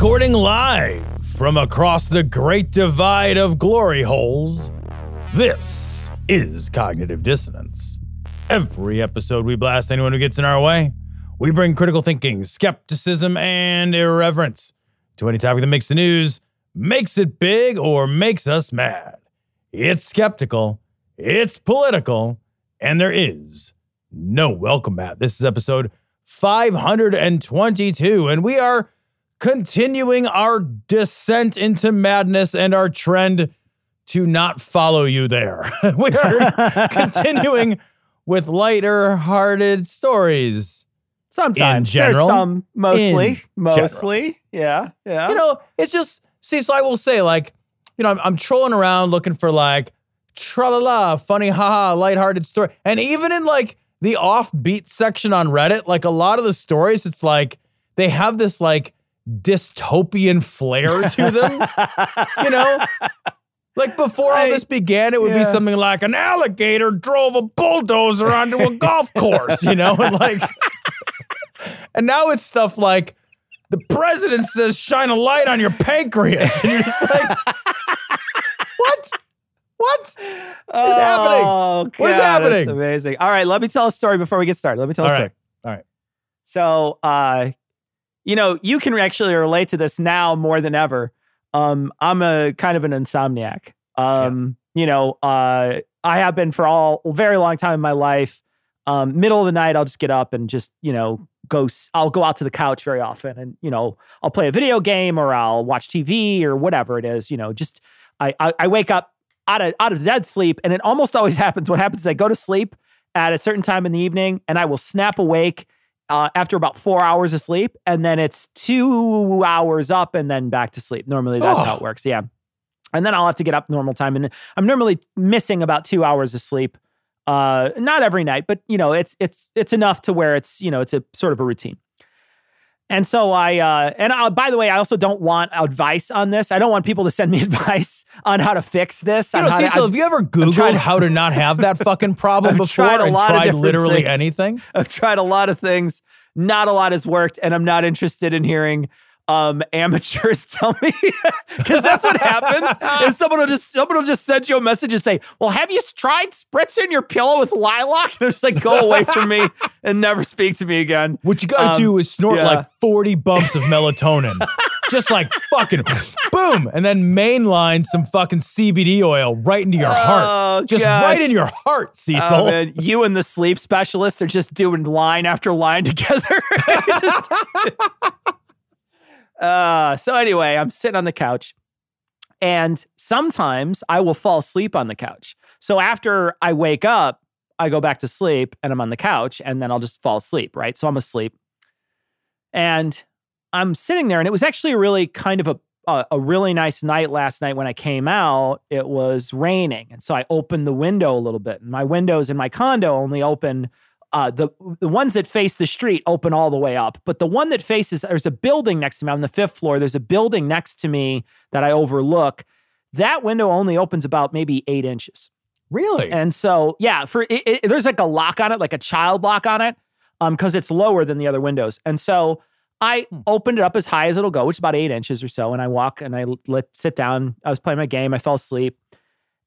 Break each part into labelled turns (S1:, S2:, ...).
S1: Recording live from across the great divide of glory holes, this is Cognitive Dissonance. Every episode, we blast anyone who gets in our way. We bring critical thinking, skepticism, and irreverence to any topic that makes the news, makes it big, or makes us mad. It's skeptical, it's political, and there is no welcome mat. This is episode 522, and we are continuing our descent into madness and our trend to not follow you there. we are continuing with lighter hearted stories.
S2: Sometimes
S1: In general?
S2: there's some, mostly,
S1: In
S2: mostly, yeah, yeah.
S1: You know, it's just, see, so I will say, like, you know, I'm, I'm trolling around looking for like, tra la la, funny, haha, lighthearted story. And even in like the offbeat section on Reddit, like a lot of the stories, it's like they have this like dystopian flair to them. you know? Like before all
S2: I-
S1: this began, it would be something like an alligator drove a bulldozer onto a golf course, you know? And like, and now it's stuff like the president says shine a light on your pancreas. And you're just like, what? What?
S2: oh,
S1: happening? What is happening?
S2: That's amazing. All right, let me tell a story before we get started. Let me tell
S1: All
S2: a
S1: right.
S2: story.
S1: All right.
S2: So, uh, you know, you can actually relate to this now more than ever. Um, I'm a kind of an insomniac. Um, you know, uh, I have been for all a very long time in my life. Um, middle of the night, I'll just get up and just, you know, go. s- I'll go out to the couch very often, and you know, I'll play a video game or I'll watch TV or whatever it is. You know, just I I, I wake up out of out of dead sleep, and it almost always happens. What happens is I go to sleep at a certain time in the evening, and I will snap awake uh, after about four hours of sleep, and then it's two hours up and then back to sleep. Normally, that's how
S1: Oh.
S2: it works. Yeah. And then I'll have to get up normal time. And I'm normally missing about two hours of sleep. Uh, not every night, but you know, it's it's it's enough to where it's, you know, it's a sort of a routine. And so I, uh, and I, by the way, I also don't want advice on this. I don't want people to send me advice on how to fix this.
S1: You know, Cecil,
S2: I've-
S1: you ever Googled how to not have that fucking problem
S2: I've
S1: before
S2: tried a lot of
S1: tried literally
S2: things.
S1: anything?
S2: I've tried a lot of things. Not a lot has worked, and I'm not interested in hearing um, amateurs tell me because that's what happens. Is someone will just someone will just send you a message and say, "Well, have you tried spritzing your pillow with lilac?" And it's like, go away from me and never speak to me again.
S1: What you got to
S2: Um,
S1: do is snort
S2: yeah.
S1: like 40 bumps of melatonin. Just like fucking boom. And then mainline some fucking CBD oil right into your heart.
S2: Oh,
S1: Just
S2: gosh.
S1: right in your heart, Cecil.
S2: Oh. You and the sleep specialist are just doing line after line together. Just- uh, so anyway, I'm sitting on the couch, and sometimes I will fall asleep on the couch. So after I wake up, I go back to sleep, and I'm on the couch, and then I'll just fall asleep. Right, so I'm asleep, and I'm sitting there, and it was actually a really kind of a a, a really nice night last night when I came out. It was raining, and so I opened the window a little bit. And my windows in my condo only open uh, the the ones that face the street open all the way up, but the one that faces there's a building next to me I'm on the fifth floor. There's a building next to me that I overlook. That window only opens about maybe eight inches.
S1: really?
S2: And so, yeah, for it, it, there's like a lock on it, like a child lock on it, um, because it's lower than the other windows. And so I
S1: Hmm.
S2: opened it up as high as it'll go, which is about eight inches or so. And I walk and I let sit down. I was playing my game. I fell asleep,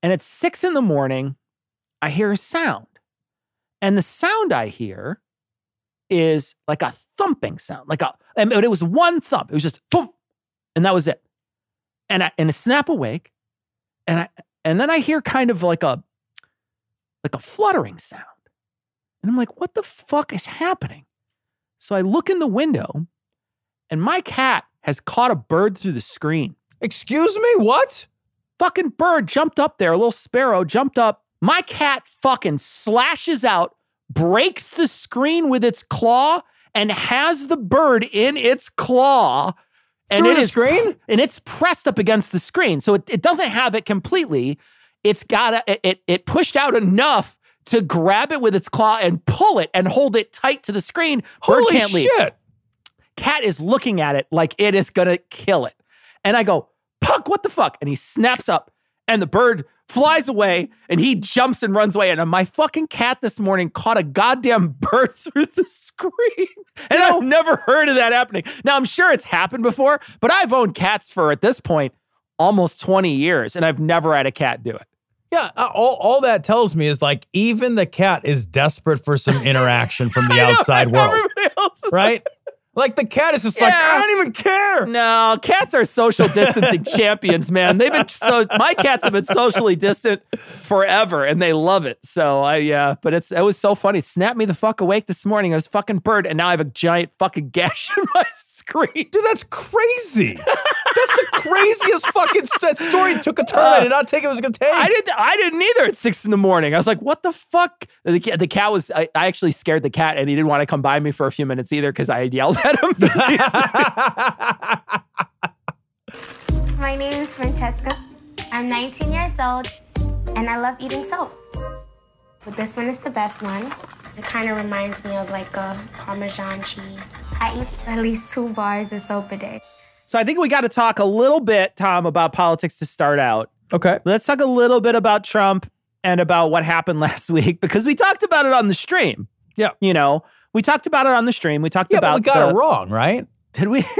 S2: and at six in the morning. I hear a sound, and the sound I hear is like a thumping sound, like a. And it was one thump. It was just thump, and that was it. And I and I snap awake, and I and then I hear kind of like a like a fluttering sound. And I'm like, what the fuck is happening? So I look in the window and my cat has caught a bird through the screen.
S1: Excuse me? What?
S2: Fucking bird jumped up there, a little sparrow jumped up My cat fucking slashes out, breaks the screen with its claw, and has the bird in its claw. And
S1: Through
S2: it
S1: the
S2: is
S1: screen?
S2: and it's pressed up against the screen. So it, it doesn't have it completely. It's got a, it, it pushed out enough to grab it with its claw and pull it and hold it tight to the screen. Bird
S1: Holy
S2: can't leave.
S1: shit!
S2: Cat is looking at it like it is gonna kill it. And I go, Puck, what the fuck? And he snaps up and the bird flies away and he jumps and runs away. And my fucking cat this morning caught a goddamn bird through the screen. And I've never heard of that happening. Now, I'm sure it's happened before, but I've owned cats for at this point almost 20 years and I've never had a cat do it.
S1: Yeah, uh, all, all that tells me is like even the cat is desperate for some interaction from the
S2: know,
S1: outside world,
S2: Everybody else is
S1: right? Like the cat is just like I don't even care.
S2: No, cats are social distancing champions, man. They've been so my cats have been socially distant forever and they love it. So I yeah, but it's it was so funny. It snapped me the fuck awake this morning. I was fucking bird and now I have a giant fucking gash in my screen.
S1: Dude, that's crazy. That's the craziest fucking that story took a turn I did not think it was gonna take.
S2: I didn't I didn't either at six in the morning. I was like, what the fuck? The, cat- the cat was I, I actually scared the cat and he didn't want to come by me for a few minutes either because I had yelled at him.
S3: My name is Francesca. I'm 19 years old and I love eating soap. But this one is the best one. It kind of reminds me of like a Parmesan cheese. I eat at least two bars of soap a day.
S2: So I think we got to talk a little bit, Tom, about politics to start out.
S1: okay.
S2: Let's talk a little bit about Trump and about what happened last week because we talked about it on the stream.
S1: Yeah.
S2: You know, we talked about it on the stream. We talked
S1: Yeah,
S2: about
S1: we got
S2: the-
S1: it wrong, right?
S2: Did we?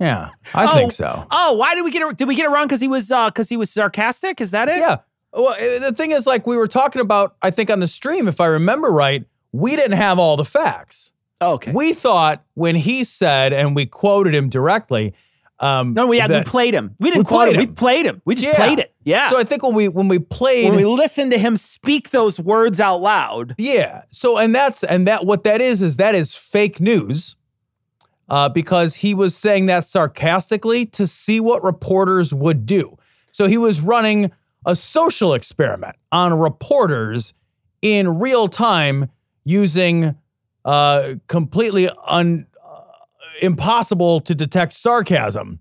S1: Yeah, I
S2: Oh,
S1: think so.
S2: oh, why did we get it? Did we get it wrong because he was uh because he was sarcastic? Is that it?
S1: Yeah. Well, eh, the thing is, like we were talking about, I think on the stream, if I remember right, we didn't have all the facts.
S2: Oh, okay.
S1: We thought when he said, and we quoted him directly. Um,
S2: no, we had we played him. We didn't
S1: We
S2: quote
S1: played
S2: him. We played him. We just
S1: Yeah.
S2: played it. Yeah.
S1: So I think when we when we played,
S2: when we listened to him speak those words out loud.
S1: yeah. So and that's and that what that is is that is fake news. Uh, because he was saying that sarcastically to see what reporters would do. So he was running a social experiment on reporters in real time using uh, completely un, uh, impossible to detect sarcasm.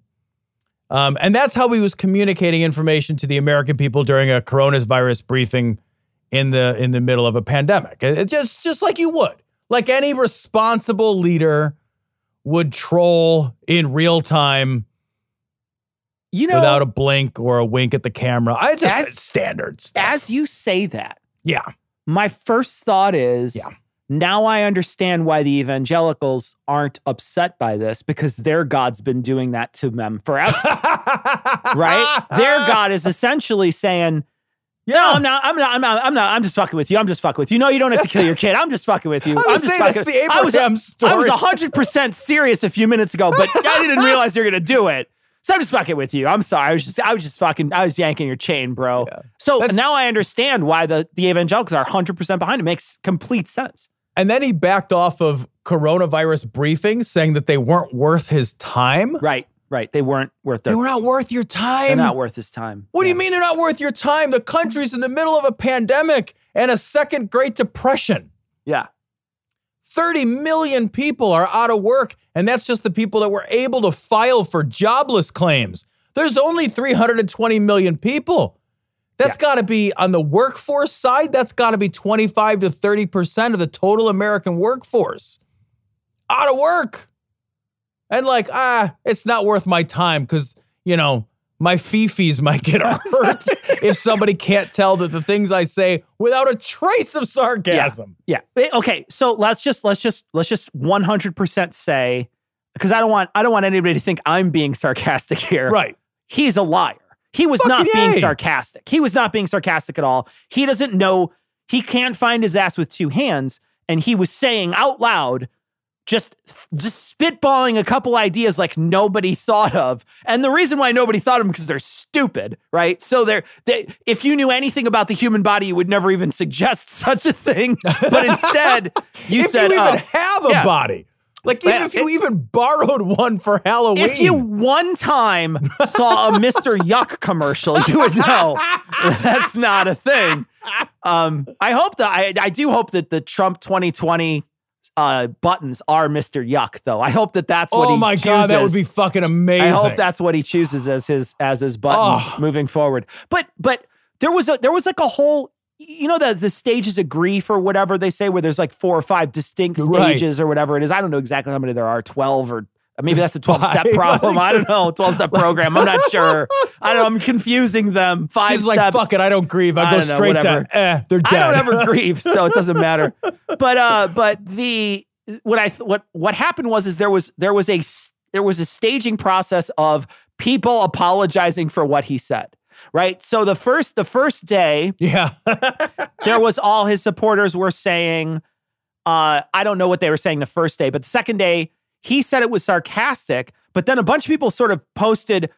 S1: Um, and that's how he was communicating information to the American people during a coronavirus briefing in the in the middle of a pandemic. It, just just like you would, like any responsible leader would troll in real time
S2: You know,
S1: without a blink or a wink at the camera. I just
S2: As-
S1: it's standard stuff.
S2: as you say that,
S1: yeah,
S2: my first thought is
S1: Yeah.
S2: Now I understand why the evangelicals aren't upset by this because their God's been doing that to them forever. right? Their God is essentially saying, No, I'm not, I'm not, I'm not, I'm not, I'm just fucking with you. I'm just fucking with you. No, you don't have to kill your kid. I'm just fucking with you.
S1: I was
S2: I'm just fucking
S1: that's the
S2: I was,
S1: Abraham story.
S2: I was 100% serious a few minutes ago, but I didn't realize you're going to do it. So I'm just fucking with you. I'm sorry. I was just, I was just fucking, I was yanking your chain, bro. So
S1: That's-
S2: now I understand why the, the evangelicals are 100% behind it. Makes complete sense.
S1: And then he backed off of coronavirus briefings, saying that they weren't worth his time.
S2: Right, right. They weren't worth
S1: They were not worth your time.
S2: they're not worth his time.
S1: What do you mean they're not worth your time? The country's in the middle of a pandemic and a second Great Depression.
S2: Yeah.
S1: 30 million people are out of work, and that's just the people that were able to file for jobless claims. There's only 320 million people. That's got to be on the workforce side, that's got to be 25 to 30% of the total American workforce out of work. And like, ah, it's not worth my time because, you know, my fifis might get hurt if somebody can't tell that the things I say without a trace of sarcasm.
S2: Yeah. Eh, Okay. So let's just let's just let's just 100% say because I don't want I don't want anybody to think I'm being sarcastic here.
S1: Right.
S2: He's a liar. He was
S1: Fucking
S2: not being
S1: yay.
S2: sarcastic. He was not being sarcastic at all. He doesn't know he can't find his ass with two hands and he was saying out loud just just spitballing a couple ideas like nobody thought of. And the reason why nobody thought of them because they're stupid, right? So they're they if you knew anything about the human body, you would never even suggest such a thing. But instead, you
S1: if
S2: said
S1: you even
S2: oh,
S1: have a
S2: yeah.
S1: body. Like even if you even borrowed one for Halloween.
S2: If you one time saw a Mr. Yuck commercial, you would know that's not a thing. Um, I hope that I, I do hope that the Trump 2020 uh, buttons are Mr. Yuck, though. I hope that that's what
S1: Oh
S2: he
S1: my
S2: chooses.
S1: god, that would be fucking amazing.
S2: I hope that's what he chooses as his as his button
S1: Oh.
S2: moving forward. But but there was a there was like a whole you know the the stages of grief or whatever they say where there's like four or five distinct
S1: Right.
S2: stages or whatever it is. I don't know exactly how many there are, 12 or maybe that's a 12 step problem. I don't know, 12 step program. I'm not sure. I don't know, I'm confusing them. Five
S1: She's like,
S2: steps.
S1: fuck it, I don't grieve. I,
S2: I
S1: go
S2: know,
S1: straight
S2: whatever.
S1: to eh, they're dead.
S2: I don't ever grieve, so it doesn't matter. But uh, but the what I what what happened was is there was there was a, there was a staging process of people apologizing for what he said. Right. So the first the first day
S1: yeah.
S2: there was all his supporters were saying, uh, I don't know what they were saying the first day, but the second day he said it was sarcastic. But then a bunch of people sort of posted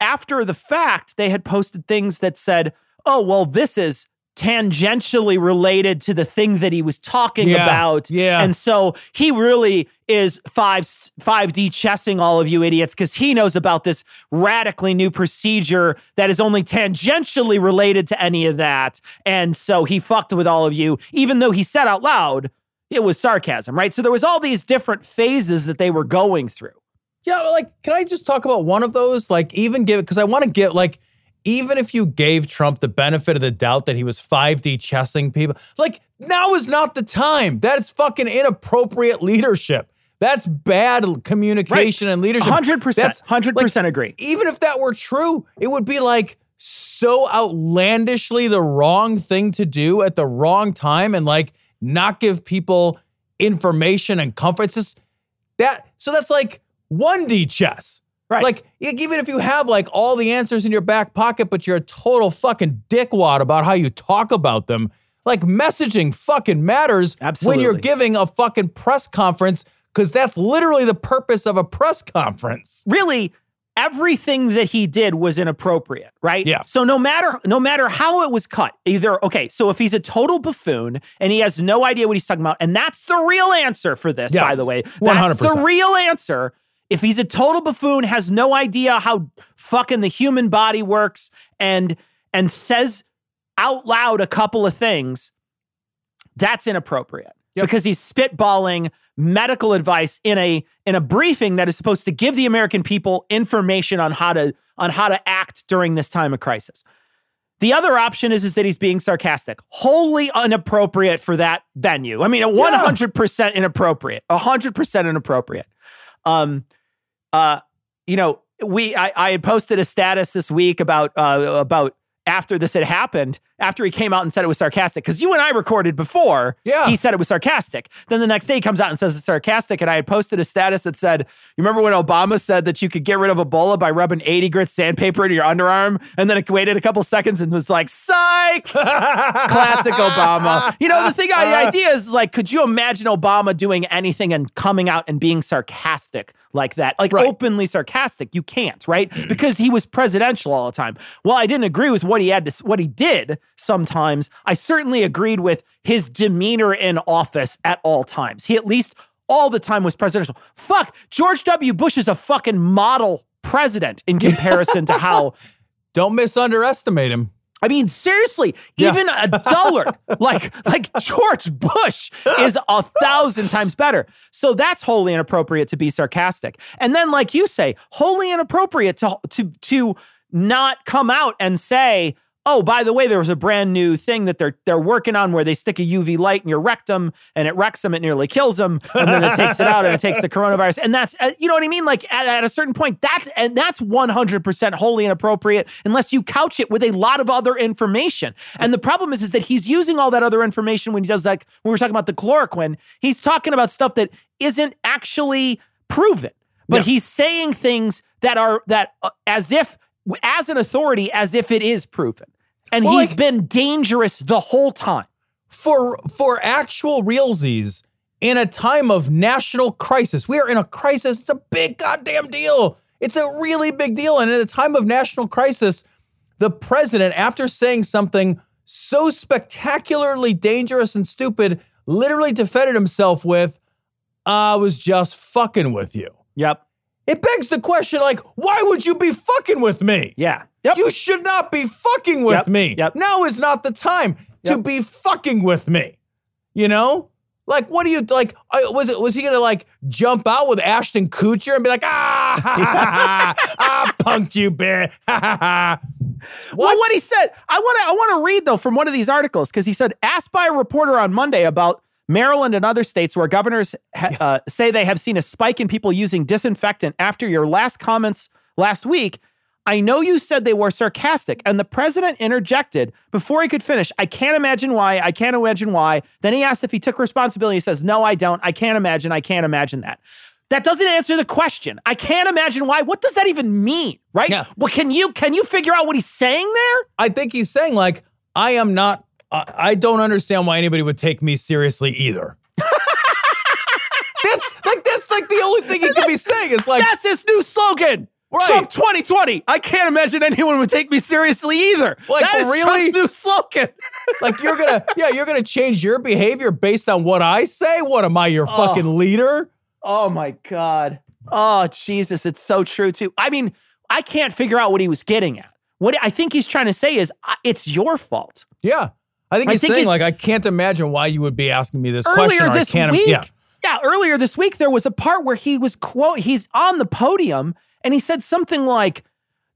S2: after the fact, they had posted things that said, oh, well, this is tangentially related to the thing that he was talking
S1: Yeah,
S2: about.
S1: yeah.
S2: And so he really is five 5D chessing all of you idiots because he knows about this radically new procedure that is only tangentially related to any of that. And so he fucked with all of you, even though he said out loud it was sarcasm, right? So there was all these different phases that they were going through.
S1: Yeah, like, can I just talk about one of those? Like, even give because I want to get like, even if you gave Trump the benefit of the doubt that he was 5D chessing people, like now is not the time. That's fucking inappropriate leadership. That's bad communication and leadership.
S2: 100%.
S1: That's
S2: 100% agree.
S1: Even if that were true, it would be like so outlandishly the wrong thing to do at the wrong time and like not give people information and comfort. It's just that. So that's like 1D chess.
S2: Right.
S1: Like, even if you have like all the answers in your back pocket, but you're a total fucking dickwad about how you talk about them, like messaging fucking matters when you're giving a fucking press conference because that's literally the purpose of a press conference.
S2: really everything that he did was inappropriate, right?
S1: Yeah.
S2: So no matter no matter how it was cut, either okay, so if he's a total buffoon and he has no idea what he's talking about, and that's the real answer for this, by the way. That's
S1: 100%.
S2: the real answer. If he's a total buffoon, has no idea how fucking the human body works, and and says out loud a couple of things, that's inappropriate
S1: Yep.
S2: because he's spitballing medical advice in a in a briefing that is supposed to give the American people information on how to on how to act during this time of crisis. The other option is, is that he's being sarcastic, wholly inappropriate for that venue. I mean, a 100% inappropriate, 100% inappropriate. Um, uh, you know, we I, I had posted a status this week about uh, about after this had happened, after he came out and said it was sarcastic, because you and I recorded before
S1: Yeah.
S2: he said it was sarcastic. Then the next day he comes out and says it's sarcastic. And I had posted a status that said, You remember when Obama said that you could get rid of Ebola by rubbing 80 grit sandpaper into your underarm? And then it waited a couple seconds and was like, Psych! Classic Obama. You know, the thing, the uh. idea is like, could you imagine Obama doing anything and coming out and being sarcastic like that? Like
S1: Right.
S2: openly sarcastic. You can't, right? Mm. Because he was presidential all the time. Well, I didn't agree with what he had to, what he did sometimes. I certainly agreed with his demeanor in office at all times. He at least all the time was presidential. Fuck, George W. Bush is a fucking model president in comparison to how
S1: Don't misunderestimate him.
S2: I mean, seriously,
S1: Yeah.
S2: even a dollar like like George Bush is a thousand times better. So that's wholly inappropriate to be sarcastic. And then, like you say, wholly inappropriate to to to not come out and say, "Oh, by the way, there was a brand new thing that they're they're working on where they stick a UV light in your rectum and it wrecks them, it nearly kills them, and then it takes it out and it takes the coronavirus." And that's uh, you know what I mean? Like at, at a certain point, that's and that's one hundred percent wholly inappropriate unless you couch it with a lot of other information. And the problem is, is that he's using all that other information when he does like when we were talking about the chloroquine. He's talking about stuff that isn't actually proven, but he's saying things that are that uh, as if as an authority as if it is proven. And
S1: Well,
S2: he's
S1: like-
S2: been dangerous the whole time.
S1: for for actual realsies in a time of national crisis. We are in a crisis. It's a big goddamn deal. It's a really big deal. And in a time of national crisis, the president, after saying something so spectacularly dangerous and stupid, literally defended himself with, I was just fucking with you.
S2: Yep.
S1: It begs the question like, why would you be fucking with me?
S2: Yeah. Yep.
S1: You should not be fucking with
S2: Yep,
S1: me.
S2: yep.
S1: Now is not the time to be fucking with me. You know? Like, what do you like? Was it? Was he gonna like jump out with Ashton Kutcher and be like, ah, ha, ha, ha, I punked you, bitch.
S2: Well, what he said, I want to I want to read though from one of these articles because he said asked by a reporter on Monday about Maryland and other states where governors ha- uh, say they have seen a spike in people using disinfectant after your last comments last week. I know you said they were sarcastic, and the president interjected before he could finish. I can't imagine why. I can't imagine why. Then he asked if he took responsibility. He says, No, I don't. I can't imagine. I can't imagine that. That doesn't answer the question. I can't imagine why. What does that even mean? Right?
S1: Yeah.
S2: Well, can you can you figure out what he's saying there?
S1: I think he's saying like, I am not. I I don't understand why anybody would take me seriously either. that's like that's like the only thing he could be saying is like,
S2: That's his new slogan.
S1: Right.
S2: Trump 2020. I can't imagine anyone would take me seriously either.
S1: Like,
S2: that is
S1: really?
S2: Trump's new slogan.
S1: like you're gonna yeah you're gonna change your behavior based on what I say. What am I your oh. fucking leader?
S2: Oh my God. Oh Jesus, it's so true too. I mean, I can't figure out what he was getting at. What I think he's trying to say is, uh, it's your fault.
S1: Yeah. I think
S2: I
S1: he's
S2: think
S1: saying
S2: he's-
S1: like I can't imagine why you would be asking me this question.
S2: earlier
S1: I
S2: this
S1: can't,
S2: week.
S1: Yeah.
S2: yeah, earlier this week there was a part where he was quote he's on the podium and he said something like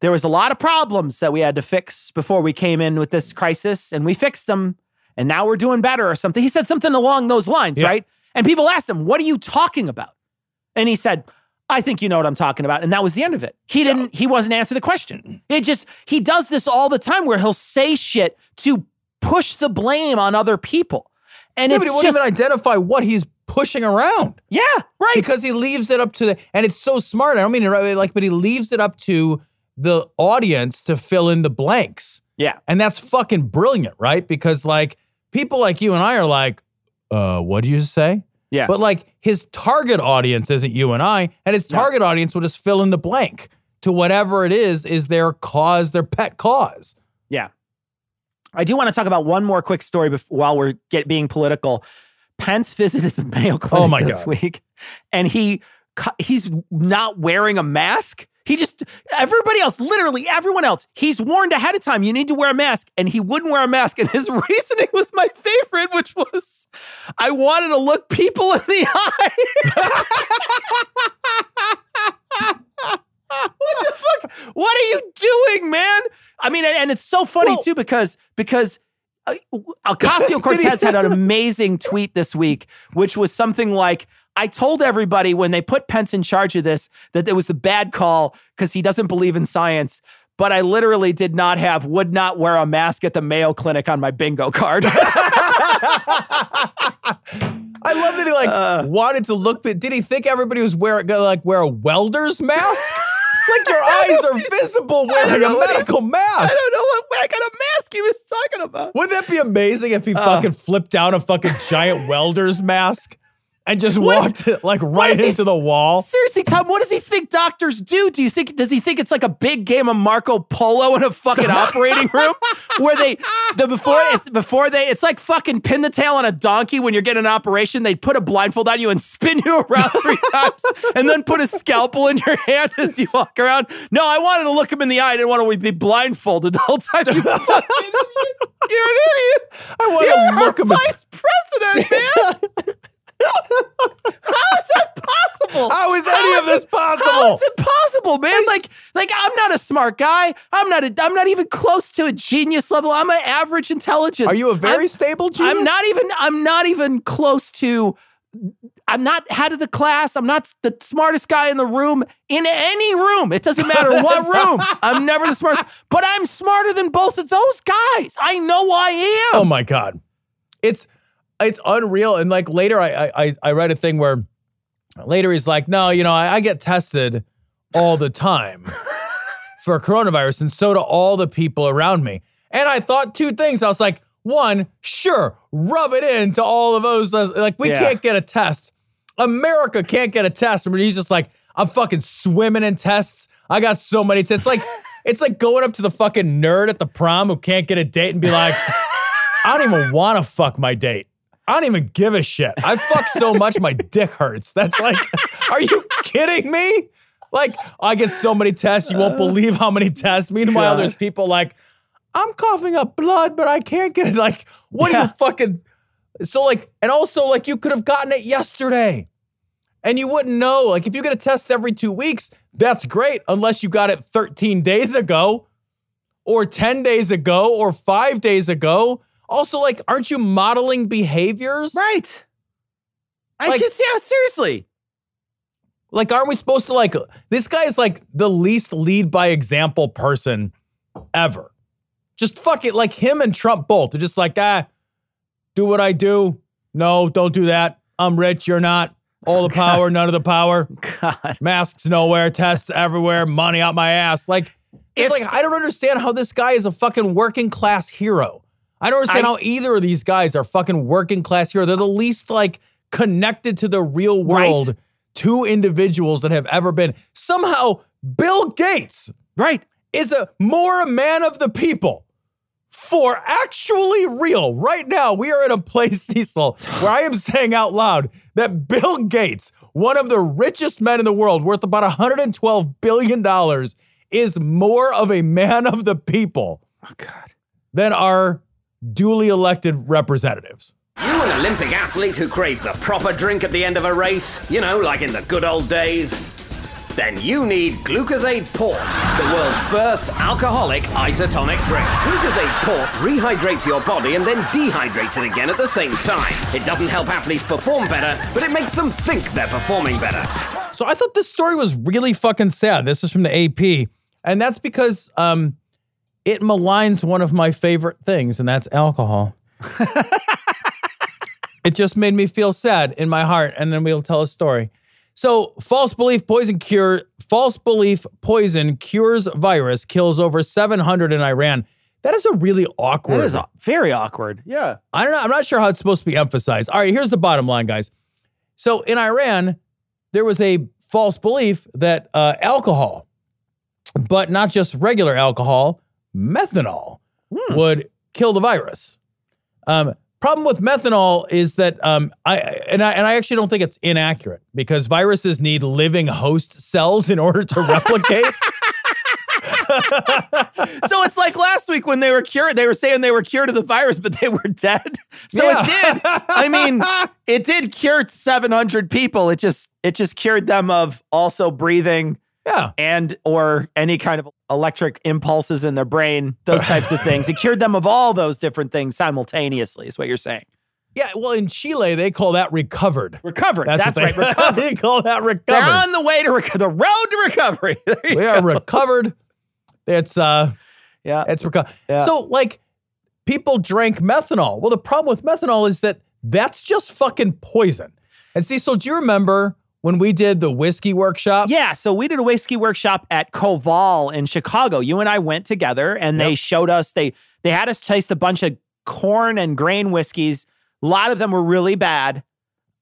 S2: there was a lot of problems that we had to fix before we came in with this crisis and we fixed them and now we're doing better or something. He said something along those lines,
S1: Yeah.
S2: right? And people asked him, "What are you talking about?" And he said, I think you know what I'm talking about. And that was the end of it. He didn't, he wasn't answer the question. It just, he does this all the time where he'll say shit to push the blame on other people. And
S1: Yeah,
S2: it's
S1: but he won't
S2: just,
S1: even identify what he's pushing around
S2: yeah, right.
S1: because he leaves it up to the and it's so smart. I don't mean to like, but he leaves it up to the audience to fill in the blanks.
S2: yeah.
S1: And that's fucking brilliant, right? Because like people like you and I are like, uh, what do you say?
S2: Yeah.
S1: But like his target audience isn't you and I, and his
S2: No.
S1: target audience will just fill in the blank to whatever it is, is their cause, their pet cause.
S2: Yeah. I do want to talk about one more quick story bef- while we're get, being political. Pence visited the Mayo Clinic
S1: Oh my
S2: this
S1: God.
S2: week, and he he's not wearing a mask. He just everybody else, literally everyone else, he's warned ahead of time. You need to wear a mask, and he wouldn't wear a mask. And his reasoning was my favorite, which was, I wanted to look people in the eye. what the fuck? What are you doing, man? I mean, and, and it's so funny
S1: Well-
S2: too because because uh, Ocasio Cortez had an amazing tweet this week, which was something like. I told everybody when they put Pence in charge of this that it was a bad call because he doesn't believe in science. But I literally did not have would not wear a mask at the Mayo Clinic on my bingo card.
S1: I love that he like
S2: Uh.
S1: wanted to look. Did he think everybody was wearing gonna like wear a welder's mask? Like your eyes are visible wearing a
S2: know what he's-
S1: medical mask.
S2: I don't know what, what kind of mask he was talking about.
S1: Wouldn't that be amazing if he
S2: Uh.
S1: fucking flipped down a fucking giant welder's mask and just
S2: What is-
S1: walked it like right
S2: is
S1: into the wall?
S2: Seriously, Tom, what does he think doctors do? Do you think does he think it's like a big game of Marco Polo in a fucking operating room where they the before it's before they it's like fucking pin the tail on a donkey when you're getting an operation. They put a blindfold on you and spin you around three times and then put a scalpel in your hand as you walk around. No, I wanted to look him in the eye. I didn't want to be blindfolded the whole time. You fucking idiot. You're an idiot.
S1: I want
S2: You're
S1: to look him. in-
S2: vice president, man. How is that possible?
S1: How is
S2: How
S1: any of
S2: is
S1: this
S2: it-
S1: possible?
S2: is it possible, man? Like, like I'm not a smart guy. I'm not. A, I'm not even close to a genius level. I'm an average intelligence.
S1: Are you a very
S2: I'm,
S1: stable genius?
S2: I'm not even. I'm not even close to. I'm not head of the class. I'm not the smartest guy in the room. In any room, it doesn't matter what room. I'm never the smartest, but I'm smarter than both of those guys. I know I am.
S1: Oh my god, it's it's unreal. And like later, I I I read a thing where later he's like, no, you know, I, I get tested all the time for coronavirus, and so do all the people around me. And I thought two things. I was like, one, sure, rub it into all of those. Like we
S2: Yeah.
S1: can't get a test. America can't get a test. But he's just like, I'm fucking swimming in tests. I got so many tests. Like it's like going up to the fucking nerd at the prom who can't get a date and be like. I don't even want to fuck my date. I don't even give a shit. I fuck so much my dick hurts. That's like, are you kidding me? Like, I get so many tests, you won't believe how many tests. Meanwhile,
S2: God.
S1: there's people like, I'm coughing up blood, but I can't get it. Like, what are you fucking? So, like, and also, like, you could have gotten it yesterday and you wouldn't know. Like, if you get a test every two weeks, that's great, unless you got it 13 days ago or 10 days ago or five days ago. Also, like, aren't you modeling behaviors?
S2: Right. I
S1: Like-
S2: just yeah, seriously.
S1: Like, aren't we supposed to like this guy is like the least lead by example person ever. Just fuck it. Like him and Trump both. They're just like, ah, do what I do. No, don't do that. I'm rich. You're not. All the power, none of the power.
S2: God.
S1: Masks nowhere, tests everywhere, money out my ass. Like, it's
S2: If-
S1: like I don't understand how this guy is a fucking working class hero. I don't understand
S2: I-
S1: how either of these guys are fucking working class hero. They're the least like connected to the real
S2: Right.
S1: world two individuals that have ever been. Somehow, Bill Gates
S2: Right.
S1: is a more a man of the people. For actually real, right now we are in a place, Cecil, where I am saying out loud that Bill Gates, one of the richest men in the world, worth about 112 billion dollars, is more of a man of the people
S2: Oh God.
S1: than our duly elected representatives.
S4: You an Olympic athlete who craves a proper drink at the end of a race, you know, like in the good old days? Then you need Glucosade Port, the world's first alcoholic isotonic drink. Glucosade Port rehydrates your body and then dehydrates it again at the same time. It doesn't help athletes perform better, but it makes them think they're performing better.
S1: So I thought this story was really fucking sad. This is from the AP, and that's because um, it maligns one of my favorite things, and that's alcohol. it just made me feel sad in my heart, and then we'll tell a story. So, false belief poison cure, false belief poison cures virus kills over 700 in Iran. That is a really awkward.
S2: That is au- very awkward. Yeah.
S1: I don't know. I'm not sure how it's supposed to be emphasized. All right, here's the bottom line, guys. So in Iran, there was a false belief that uh, alcohol, but not just regular alcohol, methanol would kill the virus. Um, problem with methanol is that um, I and I and I actually don't think it's inaccurate because viruses need living host cells in order to replicate.
S2: so it's like last week when they were cured, they were saying they were cured of the virus, but they were dead. So
S1: Yeah.
S2: it did. I mean, it did cure 700 people. It just it just cured them of also breathing
S1: yeah.
S2: and or any kind of electric impulses in their brain, those types of things. It cured them of all those different things simultaneously, is what you're saying.
S1: Yeah, well, in Chile, they call that recovered.
S2: Recovered. That's,
S1: they,
S2: right. Recovered.
S1: they call that recovered.
S2: They're on the way to reco- the road to recovery.
S1: We are recovered. It's uh,
S2: yeah.
S1: it's recovered.
S2: Yeah.
S1: So like, people drank methanol. Well, the problem with methanol is that that's just fucking poison. And see, so do you remember when we did the whiskey workshop?
S2: Yeah, so we did a whiskey workshop at Koval in Chicago. You and I went together and they showed us they they had us taste a bunch of corn and grain whiskeys. A lot of them were really bad.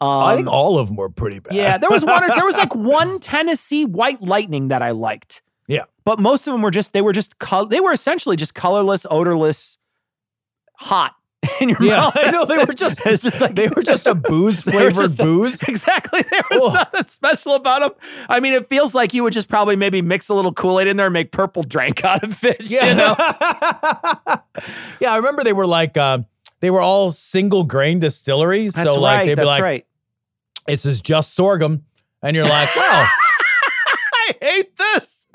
S2: Um,
S1: I think all of them were pretty bad.
S2: yeah, there was one or there was like one Tennessee White Lightning that I liked.
S1: Yeah.
S2: But most of them were just they were just col- they were essentially just colorless, odorless, hot in your
S1: Yeah,
S2: mouth.
S1: I know they were just
S2: it's just like
S1: they were just a booze flavored
S2: a-
S1: booze.
S2: Exactly. There was nothing special about them. I mean, it feels like you would just probably maybe mix a little Kool Aid in there and make purple drink out of it.
S1: Yeah.
S2: You know?
S1: yeah, I remember they were like uh, they were all single grain distilleries.
S2: That's
S1: so like
S2: right.
S1: they'd be like,
S2: right.
S1: this is just sorghum. And you're like, wow,
S2: I hate this.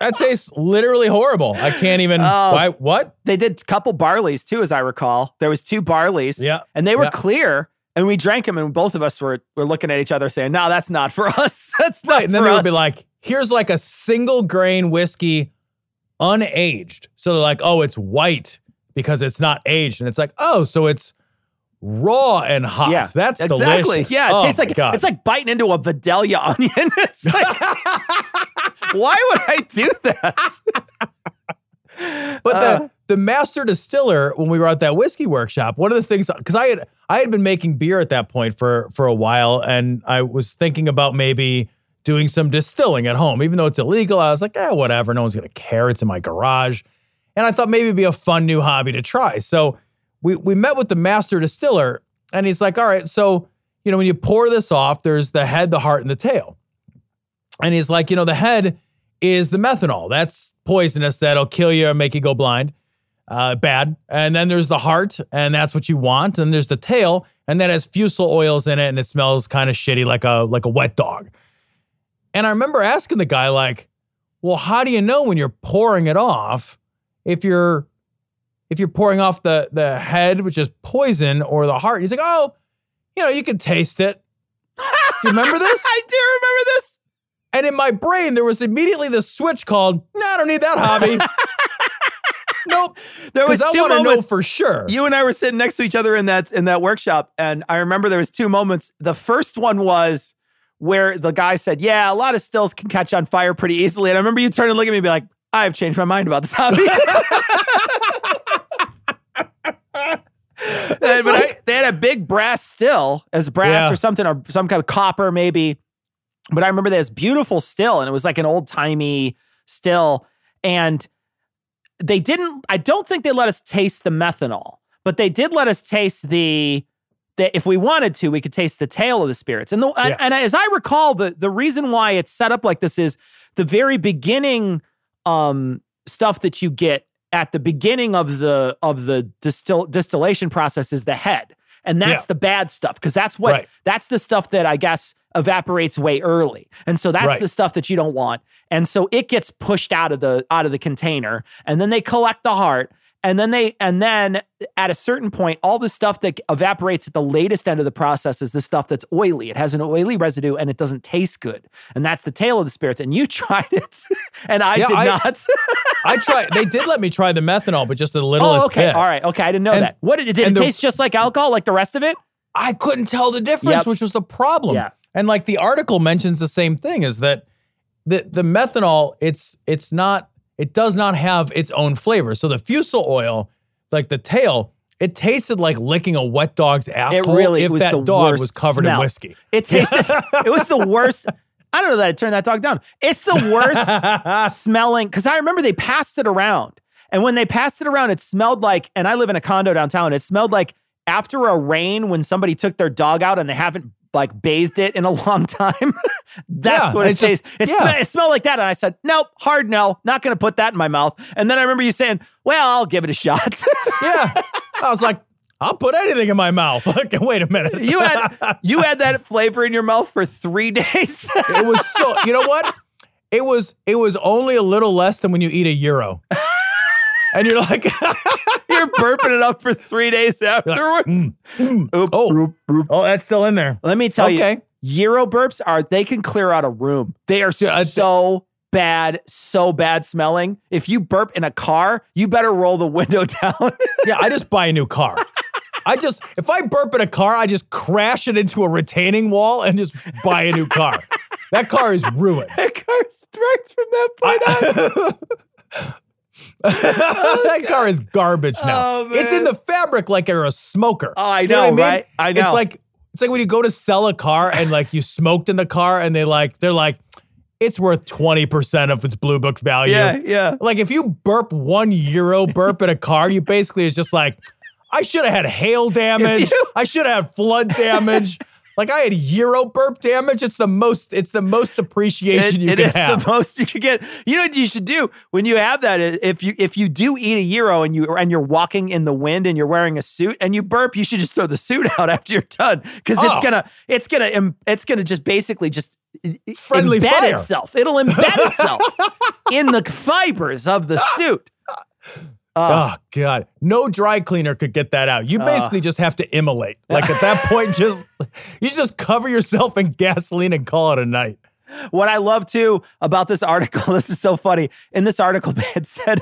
S1: That tastes literally horrible. I can't even
S2: Oh.
S1: why what?
S2: They did a couple barleys too, as I recall. There was two barleys.
S1: Yeah.
S2: And they were
S1: Yeah.
S2: clear. And we drank them, and both of us were were looking at each other saying, No, that's not for us. That's not
S1: Right. And then they would be like, here's like a single grain whiskey unaged. So they're like, oh, it's white because it's not aged. And it's like, oh, so it's raw and hot.
S2: yeah,
S1: That's
S2: exactly.
S1: delicious.
S2: Yeah, it
S1: Oh
S2: tastes like
S1: God.
S2: it's like biting into a Vidalia onion. It's like, why would I do that?
S1: But
S2: Uh.
S1: the the master distiller, when we were at that whiskey workshop, one of the things because I had I had been making beer at that point for for a while, and I was thinking about maybe doing some distilling at home, even though it's illegal. I was like, eh, whatever, no one's gonna care. It's in my garage, and I thought maybe it'd be a fun new hobby to try. So we we met with the master distiller, And he's like, all right, so, you know, when you pour this off, there's the head, the heart, and the tail. And he's like, you know, the head is the methanol. That's poisonous. That'll kill you or make you go blind. Uh, bad. And then there's the heart, and that's what you want. And there's the tail, and that has fusel oils in it, and it smells kind of shitty, like a like a wet dog. And I remember asking the guy, like, well, how do you know when you're pouring it off if you're if you're pouring off the the head, which is poison, or the heart? He's like, oh, you know, you can taste it. Do you remember this?
S2: I do remember this.
S1: And in my brain, there was immediately this switch called, no, I don't need that hobby. nope.
S2: There was
S1: I
S2: two
S1: want to know for sure.
S2: You and I were sitting next to each other in that in that workshop, and I remember there was two moments. The first one was where the guy said, "Yeah, a lot of stills can catch on fire pretty easily," and I remember you turn and look at me and be like, "I've changed my mind about this hobby." But I, they had a big brass still as brass
S1: Yeah.
S2: or something or some kind of copper maybe. But I remember this beautiful still, and it was like an old timey still, and they didn't. I don't think they let us taste the methanol, but they did let us taste the. the if we wanted to, we could taste the tail of the spirits. And the and, and as I recall, the the reason why it's set up like this is the very beginning um stuff that you get at the beginning of the of the distill distillation process is the head. And that's
S1: Yeah.
S2: the bad stuff because that's what
S1: Right.
S2: that's the stuff that I guess evaporates way early. And so that's
S1: Right.
S2: the stuff that you don't want. And so it gets pushed out of the out of the container and then they collect the heart and then they and then at a certain point all the stuff that evaporates at the latest end of the process is the stuff that's oily. It has an oily residue and it doesn't taste good. And that's the tail of the spirits and you tried it and I
S1: Yeah,
S2: did
S1: I-
S2: not.
S1: I tried. They did let me try the methanol, but just the littlest
S2: oh, okay.
S1: bit.
S2: All right. Okay, I didn't know
S1: And-
S2: that. What did it, did it
S1: the-
S2: taste just like alcohol like the rest of it?
S1: I couldn't tell the difference,
S2: Yep.
S1: which was the problem.
S2: Yeah.
S1: And like the article mentions the same thing is that the the methanol, it's it's not it does not have its own flavor. So the fusel oil, like the tail, it tasted like licking a wet dog's asshole It
S2: really
S1: if
S2: was
S1: that
S2: the
S1: dog
S2: worst
S1: was covered
S2: smell.
S1: in whiskey.
S2: It tasted it was the worst. I don't know that I turned that dog down. It's the worst smelling because I remember they passed it around. And when they passed it around, it smelled like, and I live in a condo downtown, it smelled like after a rain when somebody took their dog out and they haven't like bathed it in a long time. That's
S1: Yeah,
S2: what it
S1: it's just-
S2: It,
S1: yeah.
S2: sme- it smelled like that. And I said, nope, hard no, not going to put that in my mouth. And then I remember you saying, well, I'll give it a shot.
S1: yeah. I was like, I'll put anything in my mouth. Like, wait a minute.
S2: you had you had that flavor in your mouth for three days.
S1: it was so you know what? It was it was only a little less than when you eat a gyro. And you're like,
S2: You're burping it up for three days afterwards. Mm, mm, oop,
S1: oh,
S2: oop, oop.
S1: oh, that's still in there.
S2: Let me tell
S1: Okay.
S2: you, Gyro burps are they can clear out a room. They are
S1: Yeah, I-
S2: so bad, so bad smelling. If you burp in a car, you better roll the window down.
S1: Yeah, I just buy a new car. I just if I burp in a car, I just crash it into a retaining wall and just buy a new car. That car is ruined.
S2: that car starts from that point on.
S1: Oh, that car is garbage now.
S2: Oh,
S1: it's in the fabric like you're a smoker.
S2: Oh, I
S1: You what
S2: know,
S1: mean?
S2: right? I know.
S1: It's like it's like when you go to sell a car and like you smoked in the car and they like they're like it's worth 20% of its blue book value.
S2: Yeah, yeah.
S1: Like if you burp one gyro burp in a car, you basically is just like, I should have had hail damage.
S2: you-
S1: I should have had flood damage. Like I had gyro burp damage. It's the most. It's the most appreciation
S2: It-
S1: you
S2: it
S1: can
S2: is
S1: have.
S2: the most you can get. You know what you should do when you have that? If you if you do eat a gyro and you and you're walking in the wind and you're wearing a suit and you burp, you should just throw the suit out after you're done because
S1: Oh.
S2: it's gonna it's gonna it's gonna just basically just
S1: Friendly
S2: embed
S1: fire.
S2: itself. It'll embed itself in the fibers of the suit.
S1: Oh God! No dry cleaner could get that out. You basically just have to immolate. Like at that point, just you just cover yourself in gasoline and call it a night.
S2: What I love too about this article, this is so funny. In this article, they had said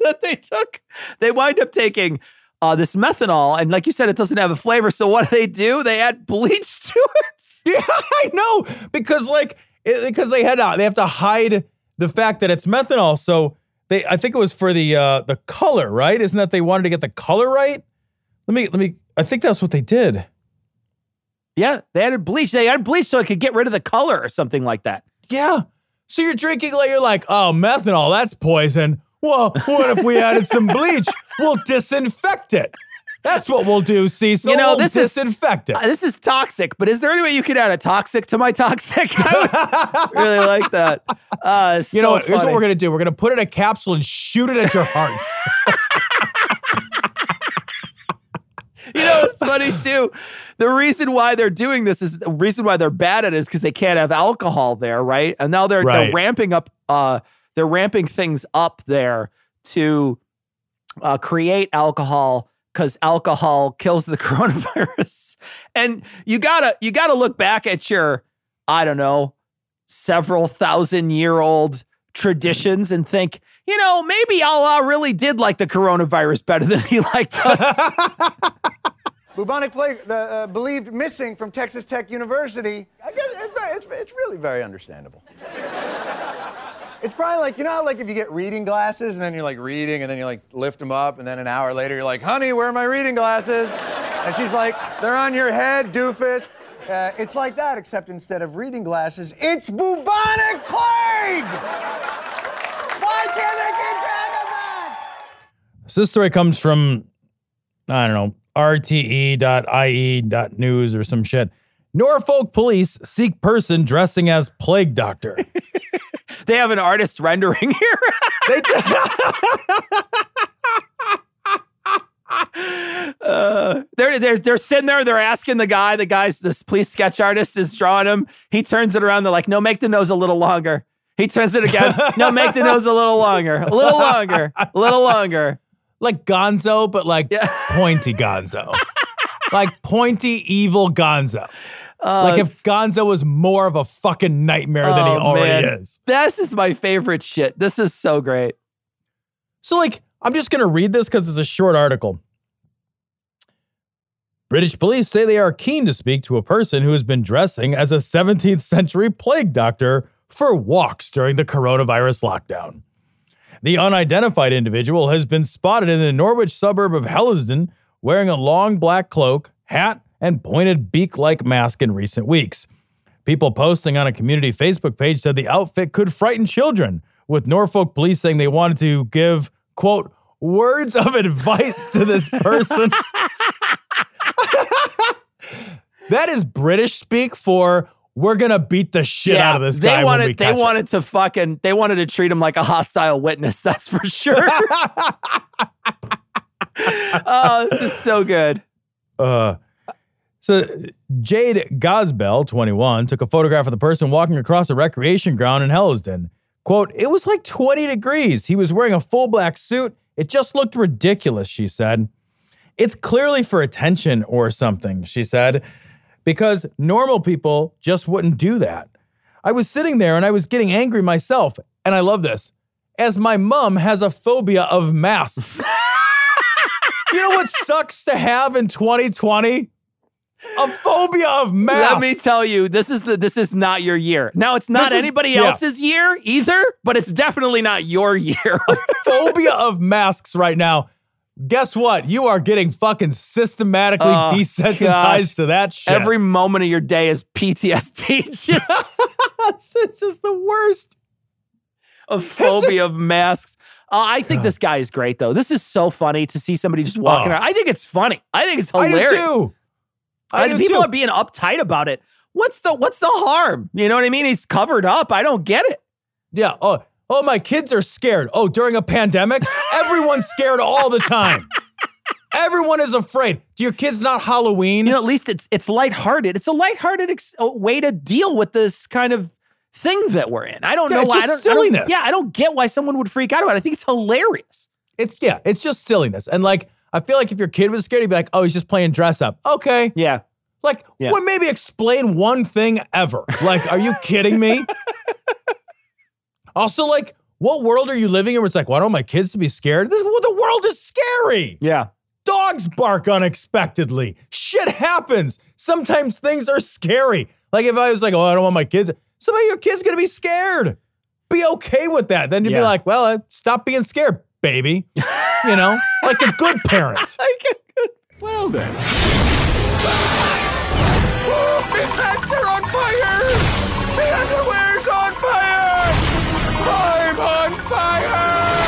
S2: that they took, they wind up taking uh, this methanol, and like you said, it doesn't have a flavor. So what do they do? They add bleach to it.
S1: Yeah, I know because like it, because they had to, they have to hide the fact that it's methanol. So they I think it was for the uh the color, right? Isn't that they wanted to get the color right? Let me let me I think that's what they did.
S2: Yeah, they added bleach. They added bleach so it could get rid of the color or something like that.
S1: Yeah. So you're drinking like you're like, "Oh, methanol, that's poison." Well, what if we added some bleach? We'll disinfect it. That's what we'll do, Cecil.
S2: You know,
S1: We'll
S2: this is-
S1: disinfect it.
S2: Uh, This is toxic, but is there any way you could add a toxic to my toxic? I really like that. Uh,
S1: you know what? Here's what we're gonna do. We're gonna put it in a capsule and shoot it at your heart.
S2: You know, it's funny too. The reason why they're doing this is the reason why they're bad at it is because they can't have alcohol there, right? And now they're,
S1: Right.
S2: they're ramping up. Uh, they're ramping things up there to uh, create alcohol because alcohol kills the coronavirus. And you gotta you gotta look back at your I don't know several thousand year old traditions and think. You know, maybe Allah really did like the coronavirus better than he liked us.
S5: Bubonic plague, the uh, believed missing from Texas Tech University. I guess it's, very, it's, it's really very understandable. It's probably like you know, how, like if you get reading glasses and then you're like reading and then you like lift them up and then an hour later you're like, "Honey, where are my reading glasses?" And she's like, "They're on your head, doofus." Uh, it's like that, except instead of reading glasses, it's bubonic plague. Why can't that?
S1: So this story comes from, I don't know, rte.ie.news or some shit. Norfolk police seek person dressing as plague doctor.
S2: they have an artist rendering here.
S1: They did.
S2: Uh, they're, they're, they're sitting there, they're asking the guy, the guy's, this police sketch artist is drawing him. He turns it around. They're like, no, make the nose a little longer. He turns it again. no, make the nose a little longer, a little longer, a little longer.
S1: like Gonzo, but like
S2: Yeah.
S1: pointy Gonzo. like pointy, evil Gonzo. Like if uh, Gonzo was more of a fucking nightmare than he
S2: Oh,
S1: already
S2: man.
S1: is.
S2: This is my favorite shit. This is so great.
S1: So, like, I'm just going to read this because it's a short article. British police say they are keen to speak to a person who has been dressing as a 17th century plague doctor for walks during the coronavirus lockdown. The unidentified individual has been spotted in the Norwich suburb of Hellesdon wearing a long black cloak, hat, and pointed beak like mask in recent weeks. People posting on a community Facebook page said the outfit could frighten children, with Norfolk police saying they wanted to give, quote, words of advice to this person. that is British speak for we're gonna beat the shit out of this
S2: they
S1: guy.
S2: wanted
S1: when we
S2: they
S1: catch him."
S2: wanted to fucking they wanted to treat him like a hostile witness. That's for sure. oh, this is so good.
S1: Uh, so Jade Gosbell, 21, took a photograph of the person walking across a recreation ground in Hellesdon. Quote, it was like 20 degrees. He was wearing a full black suit. It just looked ridiculous, she said. It's clearly for attention or something, she said, because normal people just wouldn't do that. I was sitting there and I was getting angry myself. And I love this, as my mom has a phobia of masks. you know what sucks to have in 2020? A phobia of masks.
S2: Let me tell you, this is the this is not your year. Now it's not
S1: This is-
S2: anybody
S1: yeah.
S2: else's year either, but it's definitely not your year.
S1: a phobia of masks right now. Guess what? You are getting fucking systematically
S2: Oh,
S1: desensitized
S2: gosh.
S1: to that shit.
S2: Every moment of your day is PTSD. It's just
S1: it's just the worst.
S2: a phobia
S1: just-
S2: of masks. Oh, I think this guy is great though. This is so funny to see somebody just walking
S1: Oh.
S2: around. I think it's funny. I think it's
S1: I
S2: hilarious.
S1: do too. I do
S2: people
S1: too.
S2: are being uptight about it. What's the what's the harm? You know what I mean? He's covered up. I don't get it.
S1: Yeah. Oh, oh, my kids are scared. Oh, during a pandemic, everyone's scared all the time. Everyone is afraid. Do your kids not Halloween?
S2: You know, at least it's it's lighthearted. It's a lighthearted ex- way to deal with this kind of thing that we're in. I don't
S1: Yeah,
S2: know why. I don't, I don't- yeah, I don't get why someone would freak out about it. I think it's hilarious.
S1: it's yeah, it's just silliness. And like, I feel like if your kid was scared, he'd be like, "Oh, he's just playing dress up." Okay,
S2: Yeah.
S1: like,
S2: Yeah.
S1: well, maybe explain one thing ever. Like, are you kidding me? also, like, what world are you living in where it's like, well, don't my kids to be scared? This is what the world is scary.
S2: Yeah.
S1: Dogs bark unexpectedly. Shit happens. Sometimes things are scary. Like if I was like, oh, I don't want my kids. Some of your kids gonna be scared. Be okay with that. Then you'd be like, well, uh, stop being scared, baby. you know, like a good parent.
S5: Well then. My pants are on fire! The underwear's on fire! I'm on fire!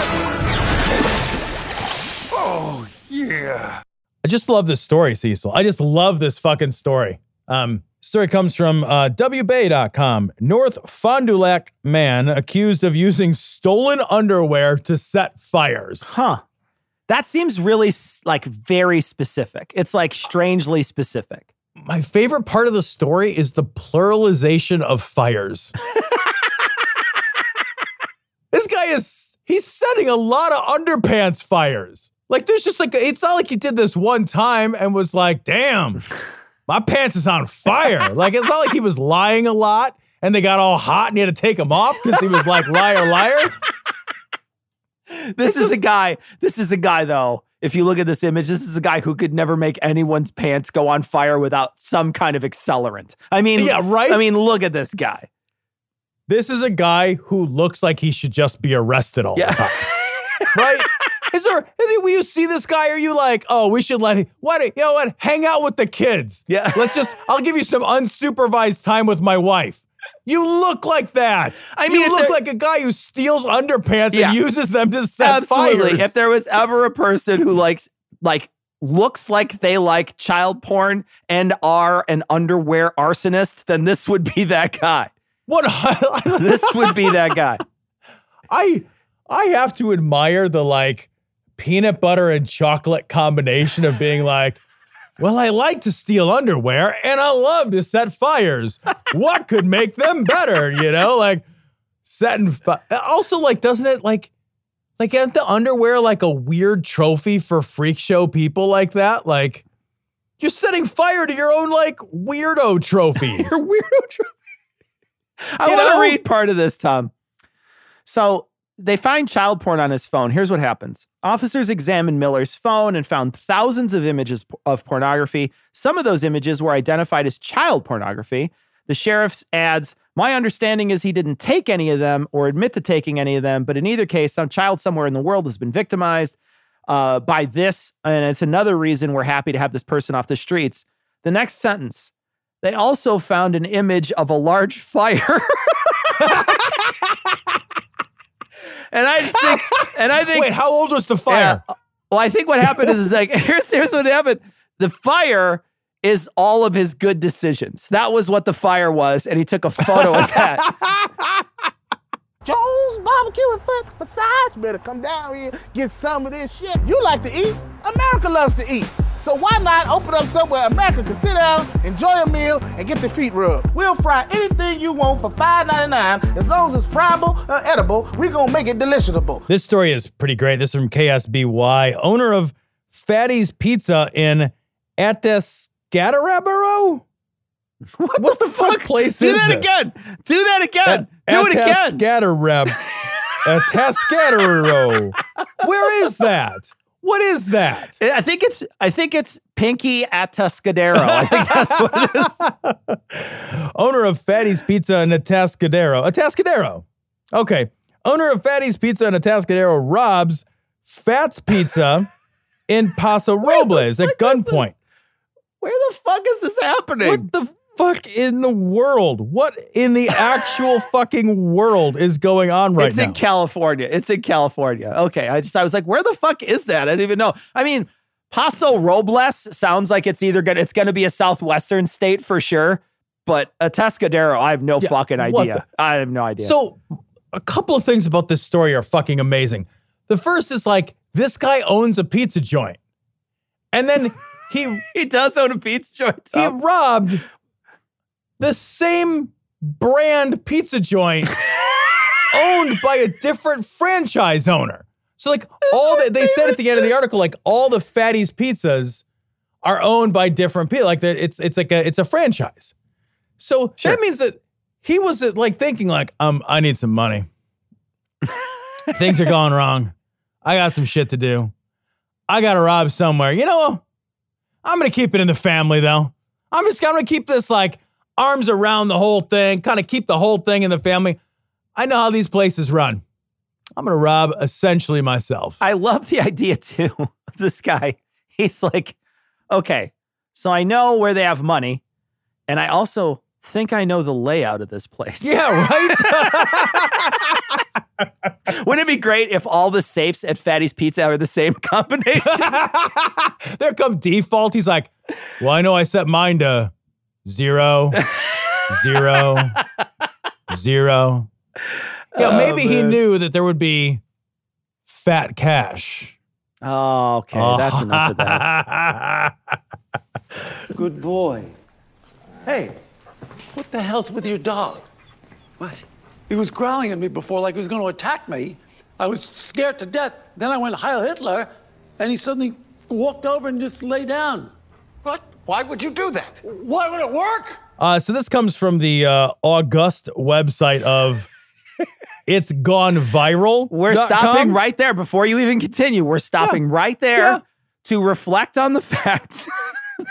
S5: Oh, yeah.
S1: I just love this story, Cecil. I just love this fucking story. Um, story comes from uh, WBAY.com. North Fond du Lac man accused of using stolen underwear to set fires.
S2: Huh. That seems really like very specific. It's like strangely specific.
S1: My favorite part of the story is the pluralization of fires. this guy is he's setting a lot of underpants fires. Like there's just like it's not like he did this one time and was like, "Damn, my pants is on fire." like it's not like he was lying a lot and they got all hot and he had to take them off because he was like, "Liar, liar."
S2: This is a guy. This is a guy though. If you look at this image, this is a guy who could never make anyone's pants go on fire without some kind of accelerant. I mean,
S1: Yeah, right?
S2: I mean, look at this guy.
S1: This is a guy who looks like he should just be arrested all
S2: Yeah.
S1: the time. right? There when you see this guy, are you like, oh, we should let him what you know what? Hang out with the kids.
S2: Yeah.
S1: Let's just I'll give you some unsupervised time with my wife. You look like that.
S2: I mean,
S1: you look like a guy who steals underpants
S2: Yeah.
S1: and uses them to set
S2: Absolutely.
S1: fires.
S2: If there was ever a person who likes like looks like they like child porn and are an underwear arsonist, then this would be that guy.
S1: what
S2: This would be that guy.
S1: I I have to admire the like peanut butter and chocolate combination of being like, well, I like to steal underwear and I love to set fires. What could make them better? You know, like setting fi- also like doesn't it like like isn't the underwear like a weird trophy for freak show people like that? Like you're setting fire to your own like weirdo trophies.
S2: Your weirdo trophy. I want to read part of this, Tom. So they find child porn on his phone. Here's what happens officers examined Miller's phone and found thousands of images of pornography. Some of those images were identified as child pornography. The sheriff's adds, My understanding is he didn't take any of them or admit to taking any of them, but in either case, some child somewhere in the world has been victimized uh, by this. And it's another reason we're happy to have this person off the streets. The next sentence they also found an image of a large fire. and I just think, and I think,
S1: Wait, how old was the
S2: yeah,
S1: fire?
S2: well, I think what happened is, is like, here's, here's what happened. The fire is all of his good decisions. That was what the fire was. And he took a photo of that.
S6: Jones barbecue and foot massage. Better come down here, get some of this shit. You like to eat? America loves to eat. So why not open up somewhere America can sit down, enjoy a meal, and get their feet rubbed? We'll fry anything you want for $5.99. As long as it's friable or edible, we're gonna make it deliciable.
S1: This story is pretty great. This is from KSBY, owner of Fatte's Pizza in Atascadabaro. What, what the fuck place
S2: Do
S1: is
S2: that
S1: this?
S2: again. Do that again. Do it again.
S1: Atascadarab. Atascadero. Where is that? What is that?
S2: I think it's I think it's Pinky at Tuscadero. I think that's what it is.
S1: Owner of Fatte's Pizza in Atascadero. Atascadero. Okay. Owner of Fatte's Pizza in Atascadero robs Fats Pizza in Paso Robles at gunpoint.
S2: Where the fuck is this happening?
S1: What the fuck in the world? What in the actual fucking world is going on right
S2: it's
S1: now?
S2: It's in California. It's in California. Okay. I just I was like, where the fuck is that? I didn't even know. I mean, Paso Robles sounds like it's either gonna it's gonna be a southwestern state for sure. But a Tuscadero, I have no
S1: Yeah,
S2: fucking idea. I have no idea.
S1: So, a couple of things about this story are fucking amazing. The first is like this guy owns a pizza joint, and then he
S2: he does own a pizza joint.
S1: he robbed the same brand pizza joint owned by a different franchise owner. So like all that they said at the end of the article, like all the Fatte's pizzas are owned by different people. Like it's it's like a it's a franchise. So that means that he was uh, like thinking like um I need some money. Things are going wrong. I got some shit to do. I got to rob somewhere. You know, I'm going to keep it in the family though. I'm just going to keep this like arms around the whole thing, kind of keep the whole thing in the family. I know how these places run. I'm going to rob essentially myself.
S2: I love the idea too of this guy. He's like, okay, so I know where they have money, and I also think I know the layout of this place.
S1: yeah, right?
S2: Wouldn't it be great if all the safes at Fatte's Pizza are the same combination?
S1: there come default. He's like, well, I know I set mine to zero, zero, zero. Yeah,
S2: Oh,
S1: maybe he knew that there would be fat cash.
S2: oh, okay. Oh. That's enough of that.
S7: Good boy. Hey, what the hell's with your dog? What? He was growling at me before like he was going to attack me. I was scared to death. Then I went Heil Hitler, and he suddenly walked over and just lay down.
S4: What? Why would you do that?
S7: Why would it work?
S1: Uh, so this comes from the uh, August website of It's Gone Viral.
S2: We're stopping right there before you even continue. We're stopping right there
S1: Yeah.
S2: to reflect on the fact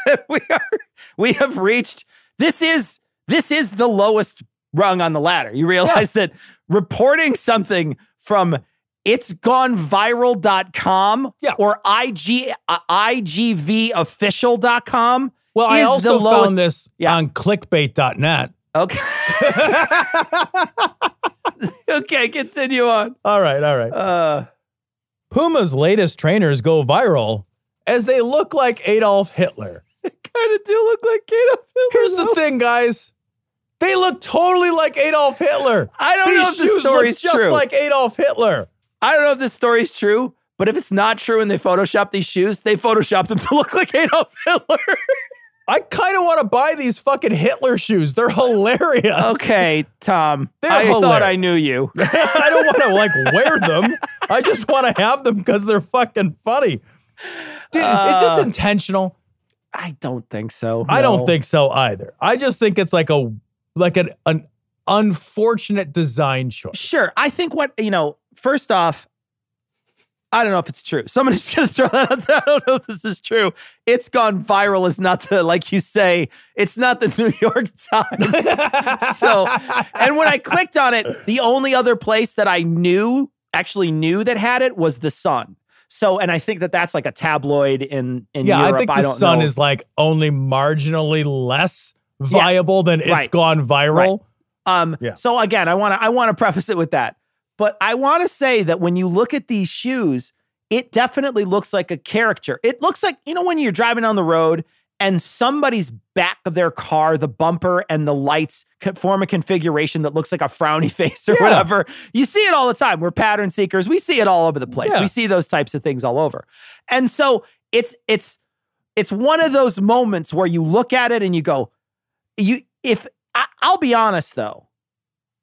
S2: that we are we have reached this is this is the lowest rung on the ladder. You realize that reporting something from it's gone viral.com
S1: Yeah.
S2: or IG uh, igvofficial.com
S1: Well, I also
S2: lowest-
S1: found this
S2: Yeah.
S1: on clickbait.net.
S2: Okay. okay, continue on.
S1: All right, all right.
S2: Uh
S1: Puma's latest trainers go viral as they look like Adolf Hitler.
S2: kind of do look like Kato Phillips.
S1: Here's the thing, guys. They look totally like Adolf Hitler.
S2: I don't
S1: These
S2: know if the
S1: shoes look just
S2: true.
S1: like Adolf Hitler.
S2: I don't know if this story's true, but if it's not true and they photoshopped these shoes, they photoshopped them to look like Adolf Hitler.
S1: I kind of want to buy these fucking Hitler shoes. They're hilarious.
S2: okay, Tom.
S1: They're
S2: I thought. I knew you.
S1: I don't want to like wear them. I just want to have them because they're fucking funny. Dude, is
S2: Uh,
S1: this intentional?
S2: I don't think so.
S1: I don't think so either. I just think it's like a like an an unfortunate design choice.
S2: Sure. I think what, you know, first off, I don't know if it's true. Somebody's going to throw that out there. I don't know if this is true. It's gone viral is not the, like you say, it's not the New York Times. so, and when I clicked on it, the only other place that I knew, actually knew that had it was The Sun. So, and I think that that's like a tabloid in, in
S1: yeah,
S2: Europe.
S1: I think the
S2: don't
S1: sun
S2: know.
S1: is like only marginally less viable than it's
S2: right.
S1: gone viral.
S2: Um,
S1: Yeah.
S2: so again, I want to I want to preface it with that. But I want to say that when you look at these shoes, it definitely looks like a caricature. It looks like, you know, when you're driving down the road and somebody's back of their car, the bumper and the lights form a configuration that looks like a frowny face or
S1: Yeah.
S2: whatever. You see it all the time. We're pattern seekers. We see it all over the place.
S1: Yeah.
S2: We see those types of things all over. And so it's it's it's one of those moments where you look at it and you go, you if I, I'll be honest though,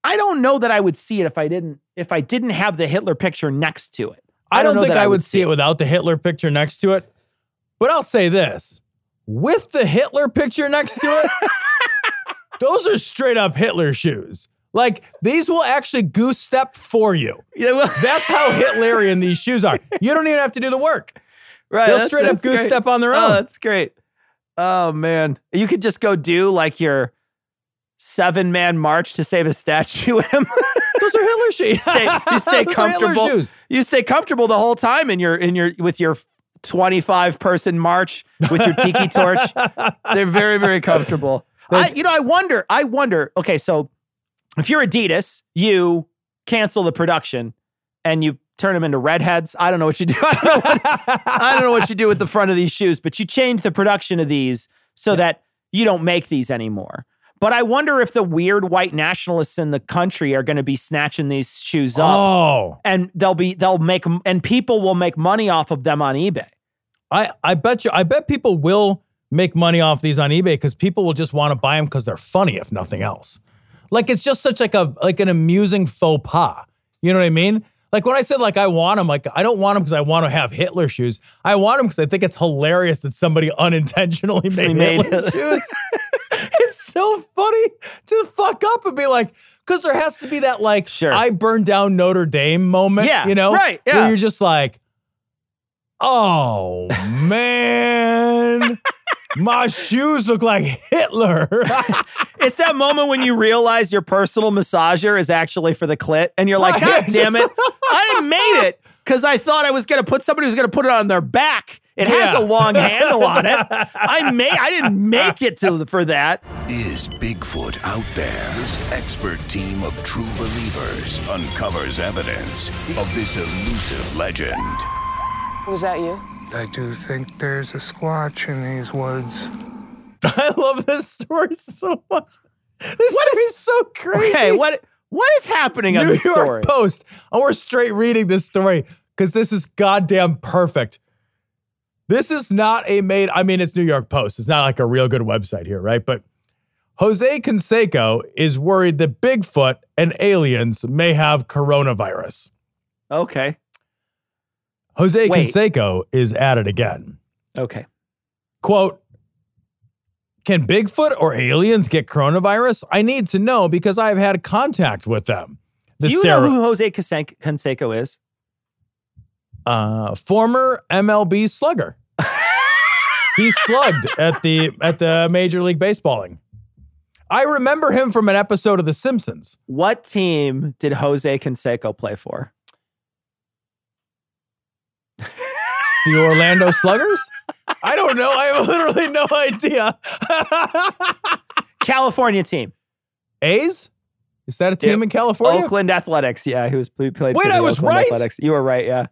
S2: I don't know that I would see it if I didn't if I didn't have the Hitler picture next to it.
S1: I don't,
S2: know
S1: think I would see it without the Hitler picture next to it. But I'll say this with the Hitler picture next to it, those are straight up Hitler shoes. Like these will actually goose step for you.
S2: Yeah, well,
S1: That's how Hitlerian these shoes are. You don't even have to do the work.
S2: right.
S1: They'll straight up goose
S2: great.
S1: step on their
S2: Oh,
S1: own.
S2: that's great. Oh man, you could just go do like your seven man march to save a statue. Em.
S1: Those are Hitler shoes.
S2: stay, you stay
S1: Those are Hitler
S2: comfortable. You stay comfortable the whole time in your in your with your 25 person march with your tiki torch. They're very very comfortable. I, you know, I wonder. I wonder. Okay, so if you're Adidas, you cancel the production and you turn them into redheads. I don't know what you do. I don't know what, I don't know what you do with the front of these shoes, but you change the production of these so that you don't make these anymore. But I wonder if the weird white nationalists in the country are going to be snatching these shoes up
S1: Oh,
S2: and they'll be they'll make and people will make money off of them on eBay.
S1: I, I bet you, I bet people will make money off these on eBay because people will just want to buy them because they're funny, if nothing else. Like it's just such like a like an amusing faux pas. You know what I mean? Like when I said like I want them, like I don't want them because I want to have Hitler shoes. I want them because I think it's hilarious that somebody unintentionally made,
S2: made
S1: Hitler
S2: it.
S1: shoes. it's so funny to fuck up and be like, because there has to be that like
S2: Sure.
S1: I burned down Notre Dame moment.
S2: Yeah,
S1: you know,
S2: right,
S1: Where
S2: yeah.
S1: you're just like, oh man. My shoes look like Hitler.
S2: It's that moment when you realize your personal massager is actually for the clit and you're like, God damn it, I made it because I thought I was going to put somebody who's going to put it on their back. It has a long handle on it. I may I didn't make it to for that.
S8: Is Bigfoot out there? This expert team of true believers uncovers evidence of this elusive legend.
S9: Was that you?
S10: I do think there's a squatch in these woods.
S1: I love this story so much. This story is so crazy.
S2: Okay, what what is happening on
S1: New
S2: this
S1: York
S2: story?
S1: Post. And we're straight reading this story because this is goddamn perfect. This is not a made, I mean, it's New York Post. It's not like a real good website here, right? But Jose Canseco is worried that Bigfoot and aliens may have coronavirus.
S2: Okay.
S1: Jose
S2: Wait.
S1: Canseco is at it again.
S2: Okay.
S1: Quote, can Bigfoot or aliens get coronavirus? I need to know because I've had contact with them. The
S2: Do you
S1: stero-
S2: know who Jose Canse- Canseco is?
S1: Uh, former MLB slugger. he slugged at the at the Major League Baseballing. I remember him from an episode of The Simpsons.
S2: What team did Jose Canseco play for?
S1: The Orlando Sluggers? I don't know. I have literally no idea.
S2: California team.
S1: A's? Is that a team
S2: Yeah.
S1: in California?
S2: Oakland Athletics. Yeah, he was he played.
S1: Wait, I was
S2: Oakland
S1: right?
S2: Athletics. You were right. Yeah,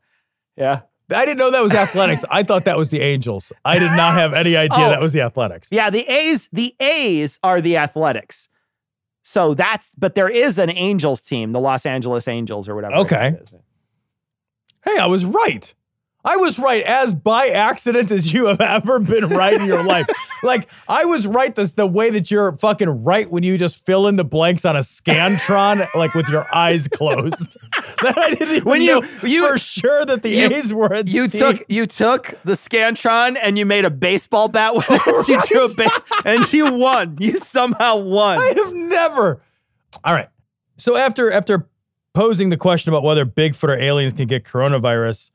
S2: yeah,
S1: I didn't know that was athletics. I thought that was the Angels. I did not have any idea
S2: Oh.
S1: that was the athletics.
S2: yeah. The A's. The A's are the Athletics. So that's. But there is an Angels team, the Los Angeles Angels or whatever.
S1: Okay. Hey, I was right. I was right as by accident as you have ever been right in your life. Like I was right this the way that you're fucking right when you just fill in the blanks on a scantron like with your eyes closed. that I didn't even
S2: When you- you-
S1: for sure that the
S2: you-
S1: A's were
S2: You
S1: team.
S2: took you took the Scantron and you made a baseball bat with it. You drew a ba- and you won. You somehow won.
S1: I have never. All right. So after after posing the question about whether Bigfoot or aliens can get coronavirus,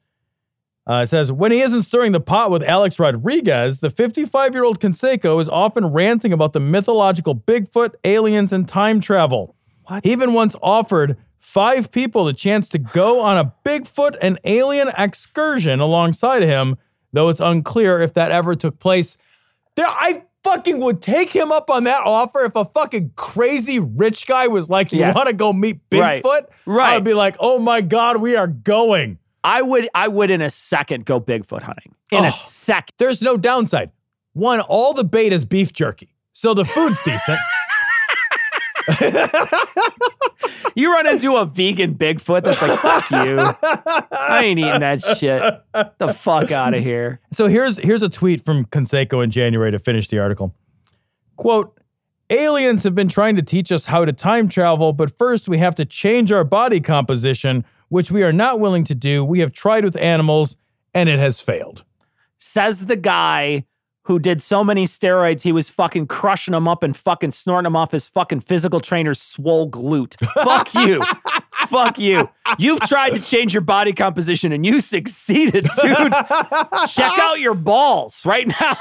S1: uh, it says when he isn't stirring the pot with Alex Rodriguez, the 55 year old Canseco is often ranting about the mythological Bigfoot, aliens, and time travel.
S2: What?
S1: He even once offered five people the chance to go on a Bigfoot and alien excursion alongside him, though it's unclear if that ever took place. There, I fucking would take him up on that offer if a fucking crazy rich guy was like, "You
S2: Yeah.
S1: want to go meet Bigfoot?
S2: Right.
S1: Bigfoot?"
S2: Right.
S1: I would be like, "Oh my god, we are going."
S2: I would I would in a second go Bigfoot hunting. In
S1: Oh.
S2: a second.
S1: There's no downside. One, all the bait is beef jerky, so the food's decent.
S2: You run into a vegan Bigfoot that's like, fuck you. I ain't eating that shit. The fuck out of here.
S1: So here's here's a tweet from Canseco in January to finish the article. Quote, aliens have been trying to teach us how to time travel, but first we have to change our body composition, which we are not willing to do. We have tried with animals and it has failed.
S2: Says the guy who did so many steroids, he was fucking crushing them up and fucking snorting them off his fucking physical trainer's swole glute. Fuck you. Fuck you. You've tried to change your body composition and you succeeded, dude. Check out your balls right now.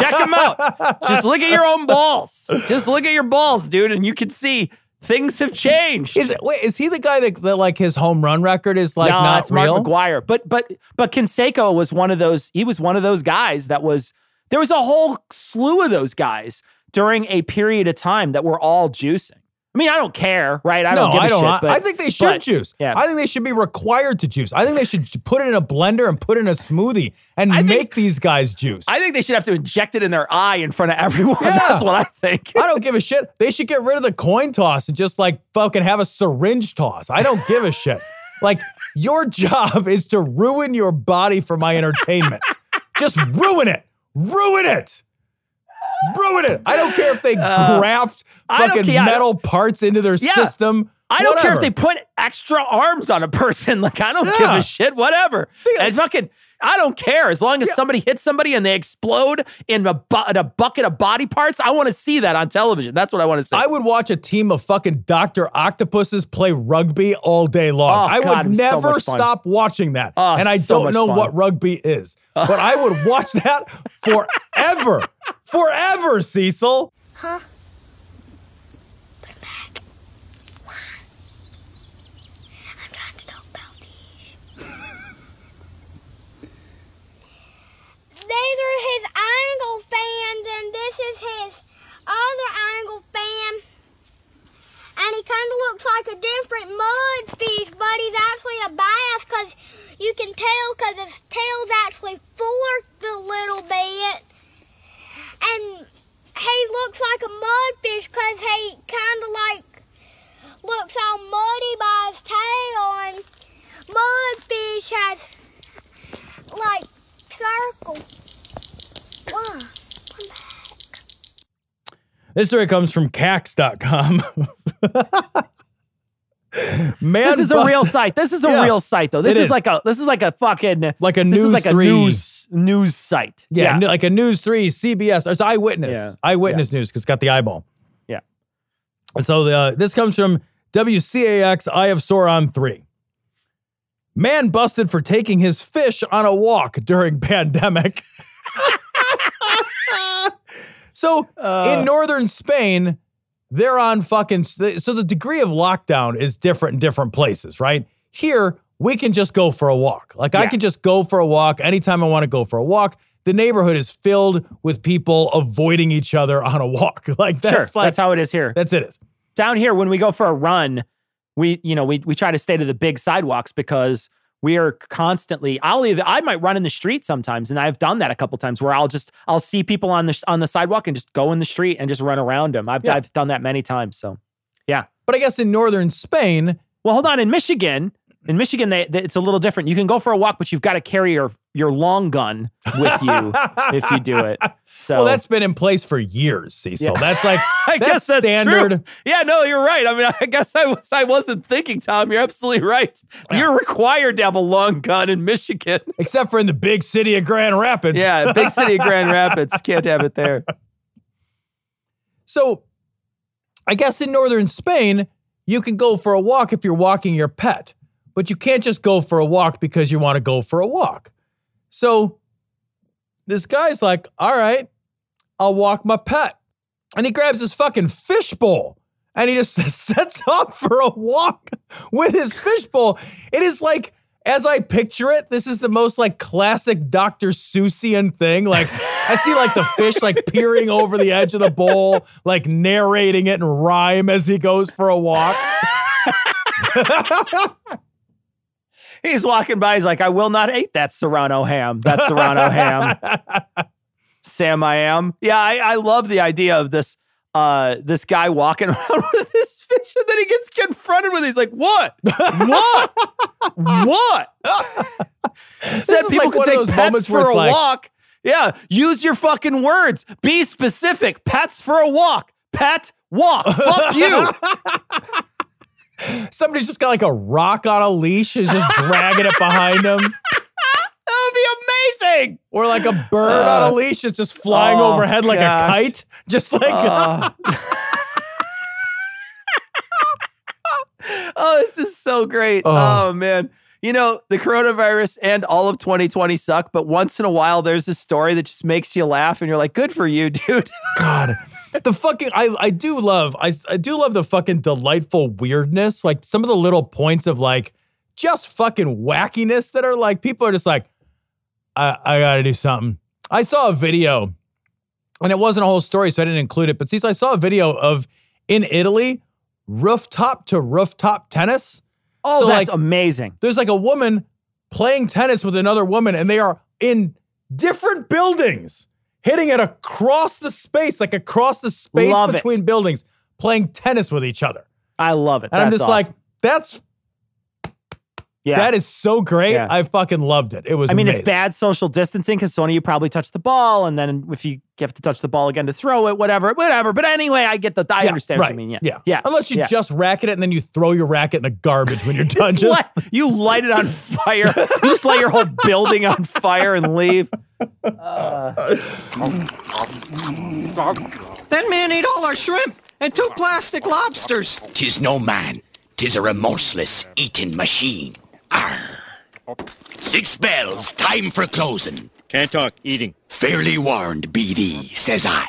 S2: Check them out. Just look at your own balls. Just look at your balls, dude, and you can see things have changed.
S1: Is it wait, is he the guy that, that like his home run record is like
S2: no,
S1: not
S2: it's Mark
S1: real?
S2: McGwire. But but but Canseco was one of those. He was one of those guys that was. There was a whole slew of those guys during a period of time that were all juicing. I mean, I don't care, right? I
S1: no,
S2: don't give a
S1: I don't.
S2: shit.
S1: I,
S2: but,
S1: I think they should
S2: but-
S1: juice.
S2: Yeah.
S1: I think they should be required to juice. I think they should put it in a blender and put it in a smoothie and
S2: I think-
S1: make these guys juice.
S2: I think they should have to inject it in their eye in front of everyone.
S1: Yeah.
S2: That's what I think.
S1: I don't give a shit. They should get rid of the coin toss and just like fucking have a syringe toss. I don't give a shit. Like your job is to ruin your body for my entertainment. Just ruin it. Ruin it. Ruin it. I don't care if they graft
S2: Uh, don't
S1: fucking. Metal parts into their
S2: Yeah.
S1: system.
S2: I don't care if they put extra arms on a person. Like I don't give a shit. Whatever. And fucking, I don't care as long as somebody hits somebody and they explode in a, bu- in a bucket of body parts. I want to see that on television. That's what I want to see.
S1: I would watch a team of fucking Dr. Octopuses play rugby all day long.
S2: Oh,
S1: I
S2: God,
S1: would
S2: was so
S1: never stop watching that.
S2: Oh,
S1: and I
S2: so
S1: don't know
S2: fun.
S1: what rugby is, but I would watch that forever. forever, Cecil.
S3: Huh? these are his angle fans and this is his other angle fan.
S11: And he kind of looks like a different mudfish, but he's actually a bass because you can tell because his tail's actually forked a little bit. And he looks like a mudfish because he kind of like looks all muddy by his tail. And mudfish has like circles.
S1: This story comes from Cax.com. Man,
S2: this is a real site. This is a
S1: Yeah.
S2: real site, though. This is,
S1: is.
S2: like a this is like a fucking
S1: like a news
S2: is like a news news site.
S1: Yeah, n- like a News 3, CBS. It's eyewitness.
S2: Yeah.
S1: Eyewitness news because it's got the eyeball.
S2: Yeah.
S1: And so the, this comes from WCAX Eye of Sauron 3. Man busted for taking his fish on a walk during pandemic. so
S2: Uh.
S1: in northern Spain, they're on fucking. So the degree of lockdown is different in different places, right? Here, we can just go for a walk. Like I can just go for a walk anytime I want to go for a walk. The neighborhood is filled with people avoiding each other on a walk. Like that's
S2: sure,
S1: like
S2: that's how it is here.
S1: that's it is.
S2: Down here, when we go for a run, we you know we we try to stay to the big sidewalks because we are constantly. I'll either I might run in the street sometimes, and I've done that a couple times where I'll just I'll see people on the on the sidewalk and just go in the street and just run around them. I've
S1: Yeah.
S2: I've done that many times. So yeah.
S1: But I guess in northern Spain,
S2: Well, hold on. In Michigan, in Michigan, they, they- it's a little different. You can go for a walk, but you've got to carry your your long gun with you if you do it. So
S1: well, that's been in place for years, Cecil.
S2: Yeah.
S1: That's like
S2: I
S1: that's
S2: guess that's
S1: standard.
S2: True. Yeah, no, you're right. I mean, I guess I was I wasn't thinking, Tom. You're absolutely right. You're required to have a long gun in Michigan.
S1: Except for in the big city of Grand Rapids.
S2: Yeah, big city of Grand Rapids. Can't have it there.
S1: So I guess in northern Spain, you can go for a walk if you're walking your pet, but you can't just go for a walk because you want to go for a walk. So this guy's like, all right, I'll walk my pet. And he grabs his fucking fishbowl and he just sets off for a walk with his fishbowl. It is like, as I picture it, this is the most like classic Dr. Seussian thing. Like, I see like the fish like peering over the edge of the bowl, like narrating it in rhyme as he goes for a walk.
S2: He's walking by. He's like, I will not eat that Serrano ham. That Serrano ham. Sam, I am. Yeah, I, I love the idea of this uh this guy walking around with this fish, and then he gets confronted with. it. He's like, "What? What? what?" Said people
S1: like
S2: can
S1: one of
S2: take
S1: those
S2: pets for a
S1: like-
S2: walk. Yeah, use your fucking words. Be specific. Pets for a walk. Pet walk. Fuck you.
S1: Somebody's just got like a rock on a leash, is just dragging it behind them.
S2: That would be amazing.
S1: Or like a bird on a leash that's just flying
S2: oh,
S1: overhead like
S2: gosh.
S1: a kite. Just like
S2: Uh, oh, this is so great.
S1: Oh.
S2: Oh. man. You know, the coronavirus and all of 2020 suck, but once in a while there's a story that just makes you laugh and you're like, good for you, dude.
S1: God. The fucking I I do love I I do love the fucking delightful weirdness. Like some of the little points of like just fucking wackiness that are like people are just like, I, I gotta do something. I saw a video, and it wasn't a whole story, so I didn't include it. But see, I saw a video of in Italy, rooftop to rooftop tennis.
S2: Oh,
S1: So,
S2: that's
S1: like,
S2: amazing.
S1: There's like a woman playing tennis with another woman, and they are in different buildings, hitting it across the space, like across the space
S2: Love it.
S1: between buildings, playing tennis with each other.
S2: I love it.
S1: And I'm
S2: That's
S1: just like, that's
S2: yeah.
S1: that is so great.
S2: Yeah.
S1: I fucking loved it. It was
S2: I mean,
S1: amazing.
S2: it's bad social distancing because Sony, you probably touch the ball, and then if you have to touch the ball again to throw it, whatever, whatever. But anyway, I get the, I
S1: Yeah,
S2: understand what you mean. Yeah,
S1: yeah,
S2: yeah.
S1: Unless you
S2: yeah.
S1: just racket it and then you throw your racket in the garbage when you're done.
S2: Just light- you light it on fire. you just light your whole building on fire and leave.
S12: That man ate all our shrimp and two plastic lobsters.
S13: Tis no man, tis a remorseless eating machine. Arr. Six bells, time for closing. Can't talk, eating. Fairly warned be thee, says I.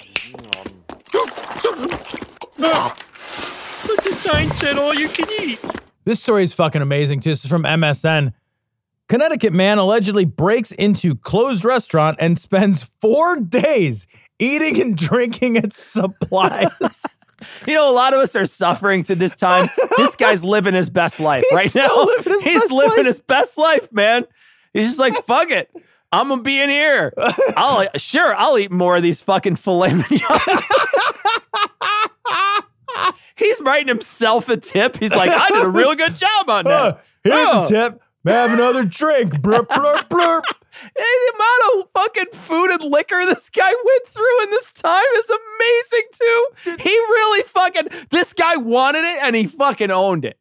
S12: But the sign said all you can eat.
S1: This story is fucking amazing too. This is from MSN. Connecticut man allegedly breaks into closed restaurant and spends four days eating and drinking its supplies.
S2: You know, a lot of us are suffering through this time. This guy's living his best life
S1: He's
S2: right
S1: so
S2: now.
S1: living his
S2: He's
S1: best
S2: living
S1: life.
S2: his best life, man. He's just like, fuck it. I'm gonna be in here. I'll sure I'll eat more of these fucking filet mignons. He's writing himself a tip. He's like, I did a real good job on
S1: Uh,
S2: that.
S1: here's
S2: Oh.
S1: a tip. Have another drink. Blurp, blurp, blurp.
S2: Hey, the amount of fucking food and liquor this guy went through in this time is amazing too. He really fucking this guy wanted it and he fucking owned it.